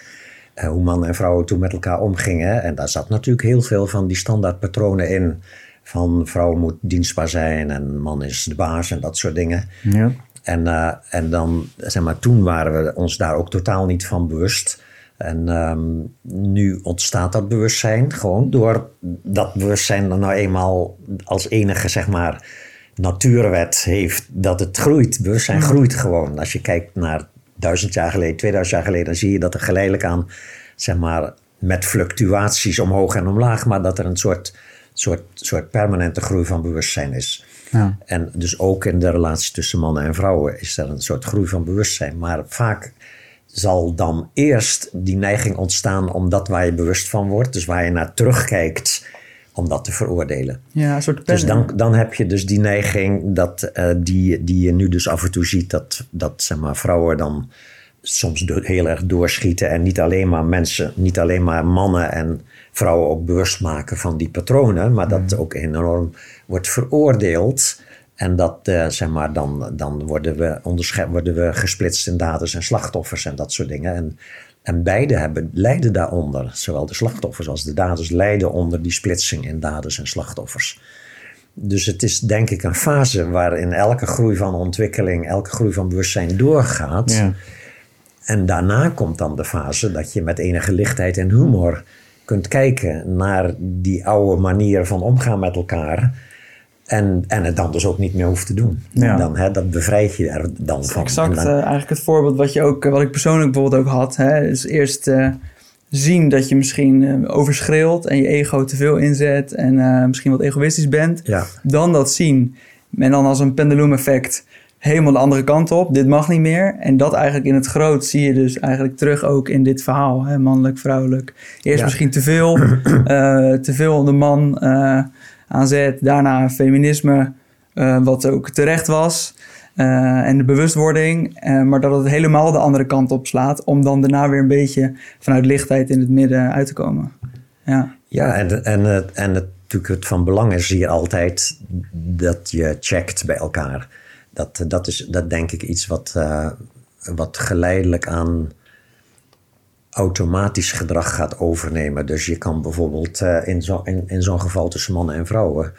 eh, hoe mannen en vrouwen toen met elkaar omgingen. En daar zat natuurlijk heel veel van die standaardpatronen in. Van vrouw moet dienstbaar zijn en man is de baas en dat soort dingen. Ja. En, eh, en dan, zeg maar, toen waren we ons daar ook totaal niet van bewust. En ehm, nu ontstaat dat bewustzijn gewoon door dat bewustzijn dan nou eenmaal als enige, zeg maar, natuurwet heeft dat het groeit. Bewustzijn groeit gewoon. Als je kijkt naar duizend jaar geleden, 2000 jaar geleden, dan zie je dat er geleidelijk aan, zeg maar, met fluctuaties omhoog en omlaag, maar dat er een soort, soort, soort permanente groei van bewustzijn is. Ja. En dus ook in de relatie tussen mannen en vrouwen is er een soort groei van bewustzijn. Maar vaak zal dan eerst die neiging ontstaan om dat waar je bewust van wordt, dus waar je naar terugkijkt, om dat te veroordelen. Ja, een soort Dus pen. dan, dan heb je dus die neiging dat, eh, die, die je nu dus af en toe ziet, dat, dat zeg maar, vrouwen dan soms do- heel erg doorschieten en niet alleen maar mensen, niet alleen maar mannen en vrouwen ook bewust maken van die patronen, maar dat ook enorm wordt veroordeeld. En dat, eh, zeg maar, dan, dan worden, we worden we gesplitst in daders en slachtoffers en dat soort dingen. En, en beide hebben, lijden daaronder. Zowel de slachtoffers als de daders lijden onder die splitsing in daders en slachtoffers. Dus het is denk ik een fase waarin elke groei van ontwikkeling, elke groei van bewustzijn doorgaat. Ja. En daarna komt dan de fase dat je met enige lichtheid en humor kunt kijken naar die oude manier van omgaan met elkaar. En, en het dan dus ook niet meer hoeft te doen. Ja. Dan, hè, dat bevrijd je er dan van. Exact, dan- eh, eigenlijk het voorbeeld wat, je ook, eh, wat ik persoonlijk bijvoorbeeld ook had. Hè, is eerst eh, zien dat je misschien eh, overschreeuwt en je ego te veel inzet en misschien wat egoïstisch bent. ja. Dan dat zien en dan als een pendulum effect helemaal de andere kant op. Dit mag niet meer. En dat eigenlijk in het groot zie je dus eigenlijk terug ook in dit verhaal. Hè, mannelijk, vrouwelijk. Eerst Ja. misschien te veel, te veel de man aanzet. Daarna feminisme, eh, wat ook terecht was. Eh, en de bewustwording, eh, maar dat het helemaal de andere kant op slaat, om dan daarna weer een beetje vanuit lichtheid in het midden uit te komen. Ja, Ja, en, en, en natuurlijk het van belang is hier altijd dat je checkt bij elkaar. Dat, dat is dat denk ik iets wat, wat geleidelijk aan automatisch gedrag gaat overnemen. Dus je kan bijvoorbeeld uh, in zo'n in, in zo'n geval tussen mannen en vrouwen,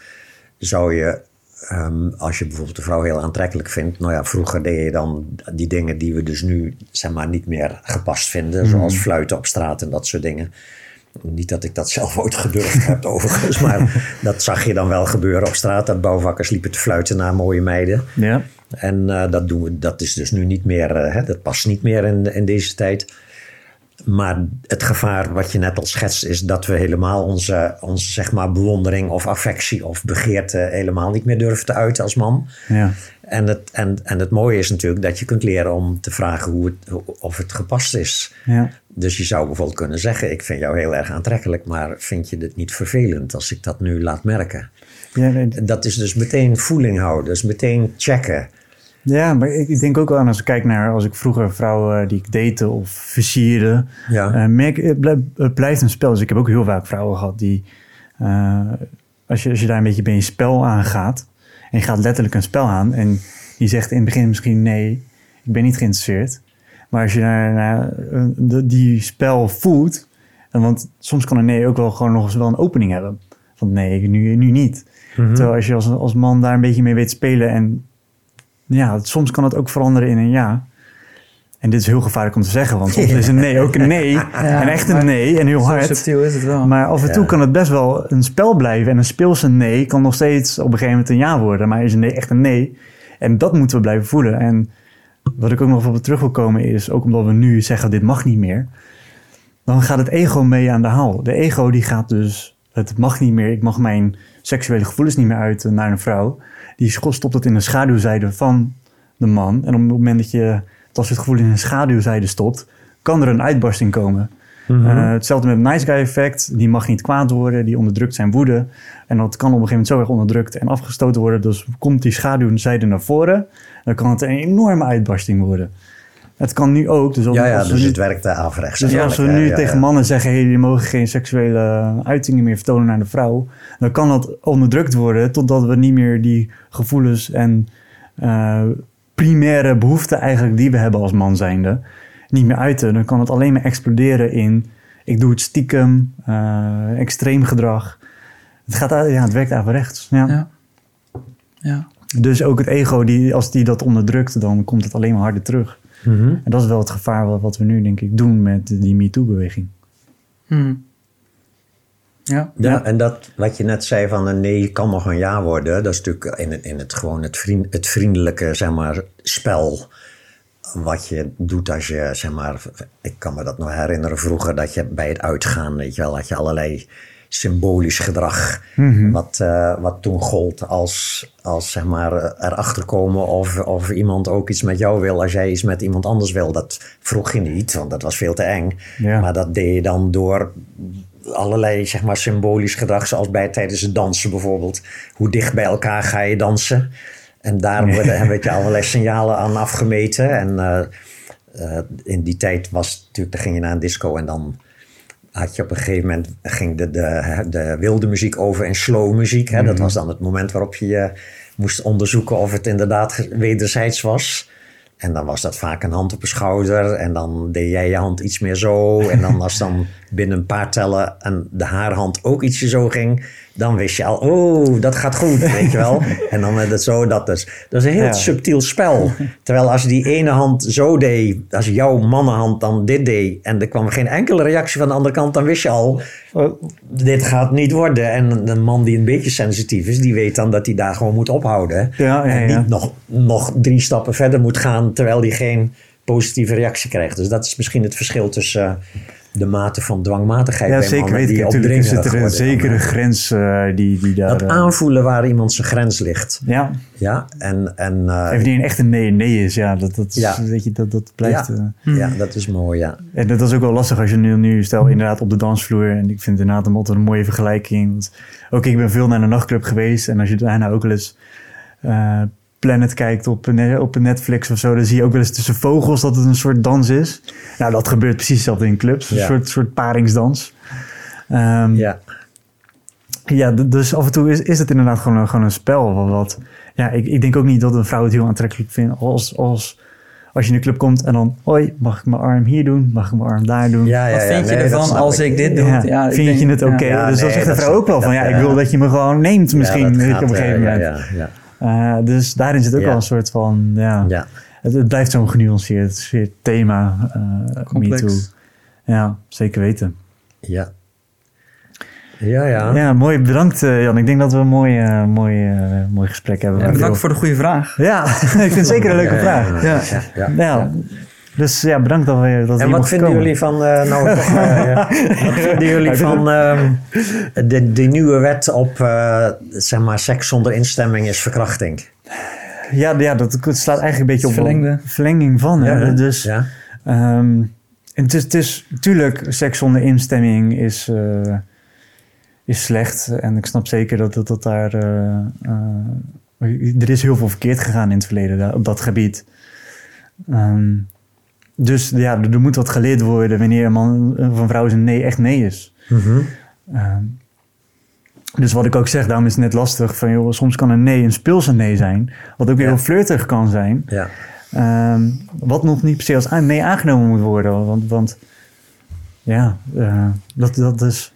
zou je, um, als je bijvoorbeeld de vrouw heel aantrekkelijk vindt, nou ja, vroeger deed je dan die dingen die we dus nu zeg maar niet meer gepast vinden, zoals fluiten op straat en dat soort dingen. Niet dat ik dat zelf ooit gedurfd heb, overigens, maar dat zag je dan wel gebeuren op straat. Dat bouwvakkers liepen te fluiten naar mooie meiden. Ja. En uh, dat, doen we, dat is dus nu niet meer, uh, hè, dat past niet meer in, in deze tijd. Maar het gevaar wat je net al schetst is dat we helemaal onze, onze zeg maar bewondering of affectie of begeerte helemaal niet meer durven te uiten als man. Ja. En, het, en, en het mooie is natuurlijk dat je kunt leren om te vragen hoe het, of het gepast is. Ja. Dus je zou bijvoorbeeld kunnen zeggen: Ik vind jou heel erg aantrekkelijk, maar vind je het niet vervelend als ik dat nu laat merken? Ja, nee, Dat is dus meteen voeling houden, dus meteen checken. Ja, maar ik denk ook wel aan als ik kijk naar als ik vroeger vrouwen die ik date of versierde. Ja. eh, merk, het, blijft, het blijft een spel. Dus ik heb ook heel vaak vrouwen gehad die, eh, als, je, als je daar een beetje bij je spel aangaat. En je gaat letterlijk een spel aan. En die zegt in het begin misschien nee, ik ben niet geïnteresseerd. Maar als je naar, naar eh, die spel voelt. en Want soms kan een nee ook wel gewoon nog eens wel een opening hebben. Van nee, nu, nu niet. Terwijl als je als, als man daar een beetje mee weet spelen en ja, soms kan het ook veranderen in een ja. En dit is heel gevaarlijk om te zeggen, want soms is een nee ook een nee. en echt een nee en heel Zo hard. subtiel is het wel. Maar af en toe kan het best wel een spel blijven. En een speelse nee kan nog steeds op een gegeven moment een ja worden. Maar is een nee echt een nee? En dat moeten we blijven voelen. En wat ik ook nog op terug wil komen is, ook omdat we nu zeggen dit mag niet meer. Dan gaat het ego mee aan de haal. De ego die gaat dus, het mag niet meer. Ik mag mijn seksuele gevoelens niet meer uiten naar een vrouw. Die stopt het in de schaduwzijde van de man. En op het moment dat je als het gevoel in een schaduwzijde stopt, kan er een uitbarsting komen. Eh, hetzelfde met het nice guy effect. Die mag niet kwaad worden, die onderdrukt zijn woede. En dat kan op een gegeven moment zo erg onderdrukt en afgestoten worden. Dus komt die schaduwzijde naar voren. Dan kan het een enorme uitbarsting worden. Het kan nu ook. Dus, Ja, ja, als we dus nu- het werkt daar averechts. dus als we nu ja, tegen ja. mannen zeggen, hey, je mogen geen seksuele uitingen meer vertonen naar de vrouw, dan kan dat onderdrukt worden totdat we niet meer die gevoelens en eh, primaire behoeften eigenlijk die we hebben als man zijnde, niet meer uiten. Dan kan het alleen maar exploderen in, ik doe het stiekem, eh, extreem gedrag. Het, gaat, ja, het werkt averechts. Ja. Ja. Ja. Dus ook het ego, die, als die dat onderdrukt, dan komt het alleen maar harder terug. Mhm. En dat is wel het gevaar wat, wat we nu denk ik doen met die MeToo-beweging. Hm. Ja. Ja, en dat wat je net zei van een nee kan nog een ja worden, dat is natuurlijk in het, in het gewoon het, vriend, het vriendelijke zeg maar, spel wat je doet als je, zeg maar, ik kan me dat nog herinneren vroeger, dat je bij het uitgaan, weet je wel, had je allerlei symbolisch gedrag, wat, eh, wat toen gold als, als zeg maar, eh, erachter komen of, of iemand ook iets met jou wil als jij iets met iemand anders wil. Dat vroeg je niet, want dat was veel te eng. Ja. Maar dat deed je dan door allerlei zeg maar, symbolisch gedrag, zoals bij tijdens het dansen bijvoorbeeld. Hoe dicht bij elkaar ga je dansen? En daar worden een beetje allerlei signalen aan afgemeten. En eh, in die tijd was natuurlijk, dan ging je naar een disco en dan had je op een gegeven moment ging de, de, de wilde muziek over in slow muziek. Hè? Dat was dan het moment waarop je moest onderzoeken of het inderdaad wederzijds was. En dan was dat vaak een hand op een schouder. En dan deed jij je hand iets meer zo. En dan als dan binnen een paar tellen en de haarhand ook ietsje zo ging. Dan wist je al, oh, dat gaat goed, weet je wel. En dan werd het zo, dat dus. Dat is een heel Ja. subtiel spel. Terwijl als die ene hand zo deed, als jouw mannenhand dan dit deed... en er kwam geen enkele reactie van de andere kant... dan wist je al, dit gaat niet worden. En een man die een beetje sensitief is... die weet dan dat hij daar gewoon moet ophouden. Ja, ja, en niet nog, nog drie stappen verder moet gaan... terwijl hij geen positieve reactie krijgt. Dus dat is misschien het verschil tussen... eh, de mate van dwangmatigheid Ja, bij zeker mannen weet ik. die Natuurlijk is opdringerig het er een zekere grens eh, die, die daar... Dat eh, aanvoelen waar iemand zijn grens ligt. ja, Ja, en... en eh, even die een echte nee en nee is. Ja, dat, dat, Ja. Weet je, dat, dat blijft... ja, eh, ja, dat is mooi, ja. En dat is ook wel lastig als je nu, nu stel inderdaad op de dansvloer. En ik vind het inderdaad een, altijd een mooie vergelijking. Want ook ik ben veel naar een nachtclub geweest. En als je daarna ook wel eens eh, Planet kijkt op, ne- op Netflix of zo. Dan zie je ook wel eens tussen vogels dat het een soort dans is. Nou, dat gebeurt precies hetzelfde in clubs. Een Ja. soort, soort paringsdans. Ehm, Ja, ja, dus af en toe is, is het inderdaad gewoon een, gewoon een spel. Wat, wat- ja, ik, ik denk ook niet dat een vrouw het heel aantrekkelijk vindt als, als, als je in de club komt en dan, hoi, mag ik mijn arm hier doen? Mag ik mijn arm daar doen? Ja, ja, Wat ja, vind je nee, ervan als ik dit doe? Ja, vind denk- je het oké? Ja, dus dan zegt de dat vrouw ook wel van, ja, ik wil eh, dat je me gewoon neemt misschien op een eh, gegeven ja, moment. Ja, ja, Eh, dus daarin zit ook Ja. wel een soort van, ja, ja. Het, het blijft zo'n genuanceerd thema, eh Complex. MeToo. Ja, zeker weten. ja. Ja, ja. Ja, mooi. Bedankt eh, Jan. Ik denk dat we een mooi, mooi, mooi gesprek hebben. En Waar bedankt voor de goede vraag. Ja, ik vind het zeker een leuke Ja, vraag. Ja, Ja. ja, ja, Ja, ja. Dus ja, bedankt dat we dat En wat vinden komen. jullie van, eh, nou, toch, eh, ja. wat vinden jullie ik van ehm, de, de nieuwe wet op, eh, zeg maar, seks zonder instemming is verkrachting? Ja, ja dat slaat eigenlijk een beetje op Verlengde. een verlenging van. hè. hè? Dus ja. Ehm, en het is, het is natuurlijk, seks zonder instemming is, eh, is slecht. En ik snap zeker dat, dat, dat daar. eh, er is heel veel verkeerd gegaan in het verleden daar, op dat gebied. Ehm, dus ja, er, er moet wat geleerd worden wanneer een man of een vrouw zijn nee echt nee is. Mhm. Ehm, dus wat ik ook zeg, daarom is het net lastig. Van, joh, soms kan een nee een speelse nee zijn. Wat ook weer Ja. heel flirtig kan zijn. ja. Ehm, wat nog niet per se als nee aangenomen moet worden. Want, want ja, eh, dat, dat is.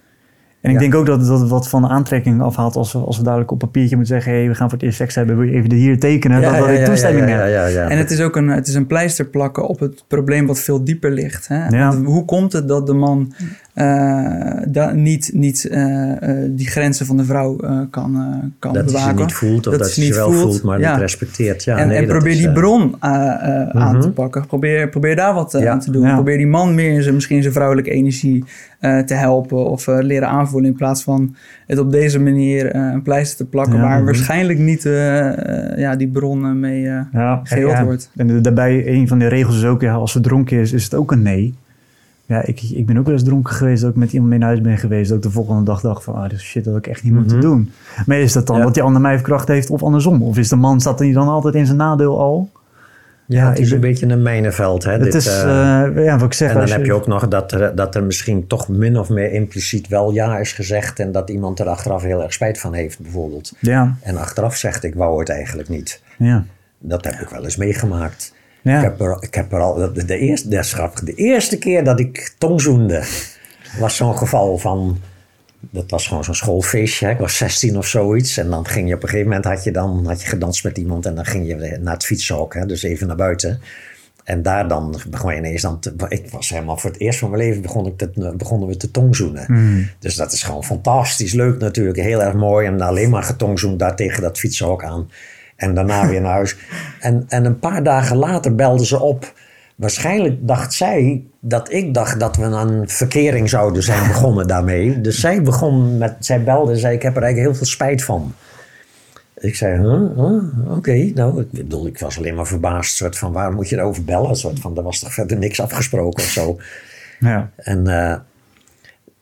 En ik Ja. denk ook dat dat het wat van de aantrekking afhaalt als we, als we dadelijk op papiertje moeten zeggen: hé, hey, we gaan voor het eerst seks hebben, wil je even hier tekenen? dat, dat ik toestemming ja, heb. ja, ja, ja. En het is ook een, het is een pleister plakken op het probleem wat veel dieper ligt. Hè? Ja. Hoe komt het dat de man eh, niet, niet eh, eh, die grenzen van de vrouw kan, kan dat hij ze bewaken? niet voelt of Dat dat, ze niet wel voelt, voelt, maar ja. niet respecteert. Ja, en nee, en dat probeer is, die bron aan Mhm. te pakken. Probeer, probeer daar wat Ja. aan te doen. Ja. Probeer die man meer in zijn, misschien zijn vrouwelijke energie te helpen of leren aanvoelen. In plaats van het op deze manier een pleister te plakken. Waar Mhm. waarschijnlijk niet ja, die bron mee eh, geheeld wordt. En daarbij, een van de regels is ook: ja, als ze dronken is, is het ook een nee. Ja, ik, ik ben ook wel eens dronken geweest, dat ik met iemand mee naar huis ben geweest, dat ik de volgende dag dacht van, ah, dit is shit dat ik echt niet moet Mhm. doen. Maar is dat dan Ja. dat die ander mij verkracht heeft of andersom? Of is de man, staat hij dan altijd in zijn nadeel al? Ja, Ja, het is een beetje een mijnenveld. Hè, Het dit, is, eh, eh, ja, wat ik zeg. en dan heb je ook nog dat er, dat er misschien toch min of meer impliciet wel ja is gezegd. En dat iemand er achteraf heel erg spijt van heeft, bijvoorbeeld. Ja, En achteraf zegt, ik wou het eigenlijk niet. ja. Dat heb ik wel eens meegemaakt. Ja. Ik, heb er, ik heb er al, de, de, eerste, dat is grappig. de eerste keer dat ik tongzoende, was zo'n geval van, dat was gewoon zo'n schoolfeestje. hè. Ik was 16 of zoiets. En dan ging je op een gegeven moment, had je, dan, had je gedanst met iemand en dan ging je naar het fietsenhok, hè, dus even naar buiten. En daar dan begon je ineens dan te, ik was helemaal voor het eerst van mijn leven begon ik te, begonnen we te tongzoenen. Dus dat is gewoon fantastisch leuk natuurlijk, heel erg mooi. En alleen maar getongzoend daar tegen dat fietsenhok aan. En daarna weer naar huis. En, en een paar dagen later belde ze op. Waarschijnlijk dacht zij dat ik dacht dat we een verkering zouden zijn begonnen daarmee. Dus zij begon met, zij belde en zei: Ik heb er eigenlijk heel veel spijt van. Ik zei: huh? Huh? Oké, nou, ik bedoel, ik was alleen maar verbaasd. Soort van: Waarom moet je erover bellen? Soort van: Er was toch verder niks afgesproken of zo. ja. En eh,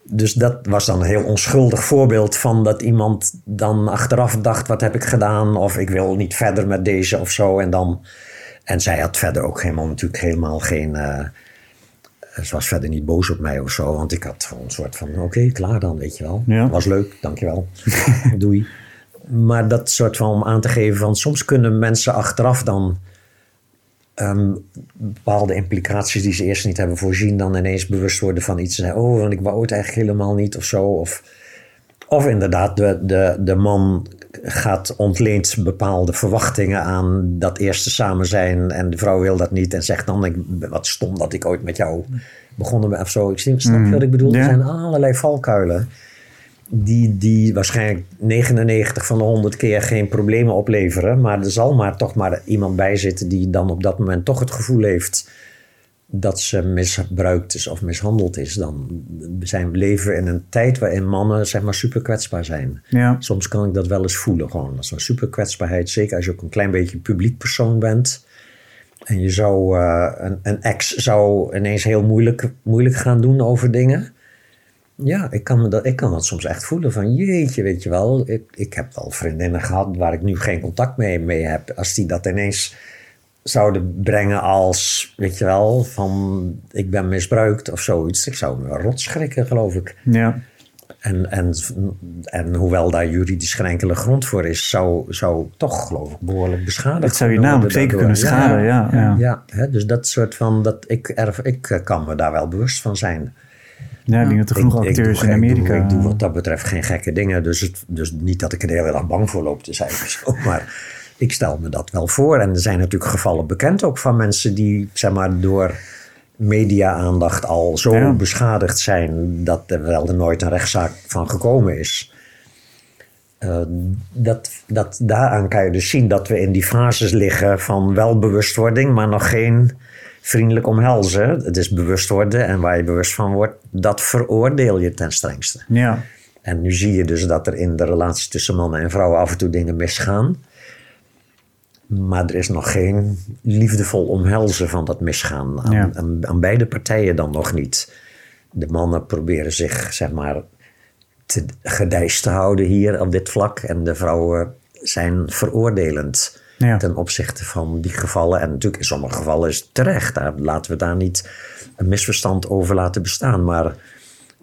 dus dat was dan een heel onschuldig voorbeeld van dat iemand dan achteraf dacht: wat heb ik gedaan? Of ik wil niet verder met deze of zo. En, dan, en zij had verder ook helemaal, natuurlijk helemaal geen. eh, ze was verder niet boos op mij of zo, want ik had gewoon een soort van: oké, klaar dan, weet je wel. Ja. Was leuk, dankjewel. Doei. Maar dat soort van om aan te geven van soms kunnen mensen achteraf dan ehm, bepaalde implicaties die ze eerst niet hebben voorzien, dan ineens bewust worden van iets. En zeggen, oh, want ik wou het eigenlijk helemaal niet of zo. Of, of inderdaad, de, de, de man gaat ontleent bepaalde verwachtingen aan dat eerste samen zijn en de vrouw wil dat niet en zegt dan, ik, wat stom dat ik ooit met jou begonnen ben of zo. Ik snap je wat ik bedoel? Ja. Er zijn allerlei valkuilen die, die waarschijnlijk 99 van de 100 keer geen problemen opleveren. Maar er zal maar toch maar iemand bij zitten die dan op dat moment toch het gevoel heeft dat ze misbruikt is of mishandeld is. Dan zijn we leven in een tijd waarin mannen zeg maar super kwetsbaar zijn. ja. Soms kan ik dat wel eens voelen gewoon. Dat is een super kwetsbaarheid. Zeker als je ook een klein beetje publiek persoon bent. En je zou, eh, een, een ex zou ineens heel moeilijk, moeilijk gaan doen over dingen. Ja, ik kan, me dat, ik kan dat soms echt voelen van jeetje, weet je wel. Ik, ik heb wel vriendinnen gehad waar ik nu geen contact mee, mee heb. Als die dat ineens zouden brengen als, weet je wel, van ik ben misbruikt of zoiets. Ik zou me wel rot schrikken, geloof ik. ja. En, en, en hoewel daar juridisch geen enkele grond voor is, zou, zou toch geloof ik behoorlijk beschadigd Dat zou je namelijk zeker kunnen schaden, ja. Ja, ja. Ja, hè, dus dat soort van, dat ik, erf, ik eh, kan me daar wel bewust van zijn. Ik denk dat er genoeg ik, acteurs doe, in ik doe- Amerika... Ik doe, wat dat betreft geen gekke dingen. Dus, het, dus niet dat ik er de hele dag bang voor loop te zijn of zo. Maar ik stel me dat wel voor. En er zijn natuurlijk gevallen bekend ook van mensen die zeg maar, door media-aandacht al zo Ja. beschadigd zijn dat er wel er nooit een rechtszaak van gekomen is. Eh, dat, dat, daaraan kan je dus zien dat we in die fases liggen van wel bewustwording, maar nog geen vriendelijk omhelzen. Het is bewust worden en waar je bewust van wordt, dat veroordeel je ten strengste. ja. En nu zie je dus dat er in de relatie tussen mannen en vrouwen af en toe dingen misgaan. Maar er is nog geen liefdevol omhelzen van dat misgaan. Aan, Ja. aan, aan beide partijen dan nog niet. De mannen proberen zich, zeg maar, te gedijst te houden hier op dit vlak. En de vrouwen zijn veroordelend Ja. ten opzichte van die gevallen. En natuurlijk in sommige gevallen is het terecht. Daar laten we daar niet een misverstand over laten bestaan. Maar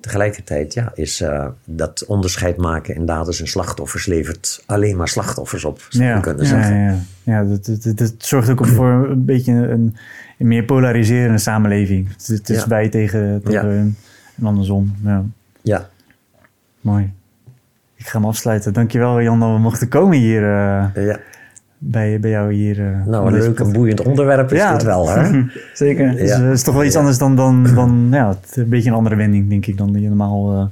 tegelijkertijd ja, is eh, dat onderscheid maken in daders en slachtoffers levert alleen maar slachtoffers op, zou je Ja, kunnen ja, zeggen. ja, ja. ja dat, dat, zorgt ook voor een beetje een, een meer polariserende samenleving. Het, het is wij tegen, tegen hun en andersom. Ja, Ja, mooi. Ik ga hem afsluiten. Dankjewel Jan dat we mochten komen hier eh, ja. Bij, bij jou hier. eh, nou een leuk en boeiend onderwerp is Ja. dit wel, hè? Zeker. Dus, Ja. eh, het is toch wel iets anders dan, dan, dan ja, het, een beetje een andere wending, denk ik, dan die je normaal eh,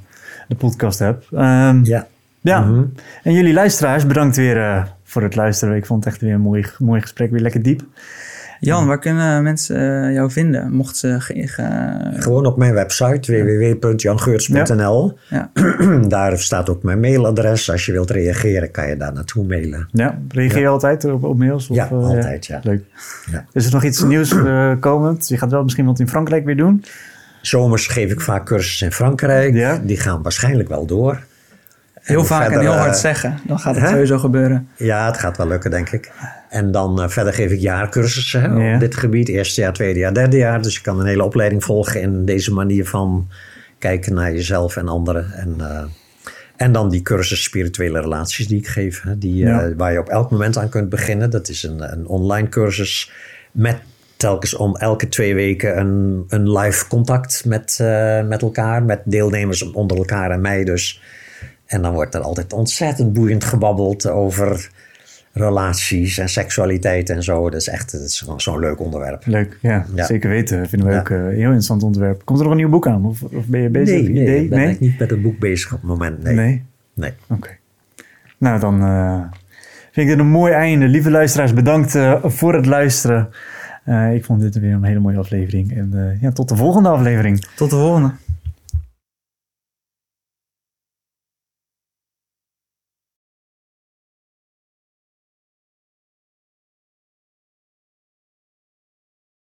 de podcast hebt. Ehm, Ja. Ja, Mhm. en jullie luisteraars, bedankt weer voor het luisteren. Ik vond het echt weer een mooi, mooi gesprek, weer lekker diep. Jan, waar kunnen mensen eh, jou vinden? Mocht ze ge- ge- Gewoon op mijn website www.jangeurts.nl. Ja. Daar staat ook mijn mailadres. Als je wilt reageren, kan je daar naartoe mailen. Ja, reageer je altijd op, op mails? Of, Ja, eh, altijd, ja. Leuk. Ja. Is er nog iets nieuws eh, komend? Je gaat wel misschien wat in Frankrijk weer doen. Zomers geef ik vaak cursussen in Frankrijk. Ja. Die gaan waarschijnlijk wel door. Heel vaak en heel hard eh, zeggen? Dan gaat het hè? sowieso gebeuren. Ja, het gaat wel lukken, denk ik. En dan eh, verder geef ik jaarcursussen hè, Ja. op dit gebied. Eerste jaar, tweede jaar, derde jaar. Dus je kan een hele opleiding volgen in deze manier van kijken naar jezelf en anderen. En, eh, en dan die cursus spirituele relaties die ik geef. Hè, die, waar je op elk moment aan kunt beginnen. Dat is een, een online cursus met telkens om elke twee weken een, een live contact met, met elkaar. Met deelnemers onder elkaar en mij dus. En dan wordt er altijd ontzettend boeiend gebabbeld over relaties en seksualiteit en zo. Dat is echt dat is gewoon zo'n leuk onderwerp. Leuk, ja, Ja. zeker weten. Vinden we Ja. ook eh, een heel interessant onderwerp. Komt er nog een nieuw boek aan? Of, of ben je bezig? Nee, nee, idee? ik ben echt niet met het boek bezig op het moment. Nee. Nee? nee. Oké. Nou, dan eh, vind ik dit een mooi einde. Lieve luisteraars, bedankt eh, voor het luisteren. Eh, ik vond dit weer een hele mooie aflevering. En eh, ja, tot de volgende aflevering. Tot de volgende.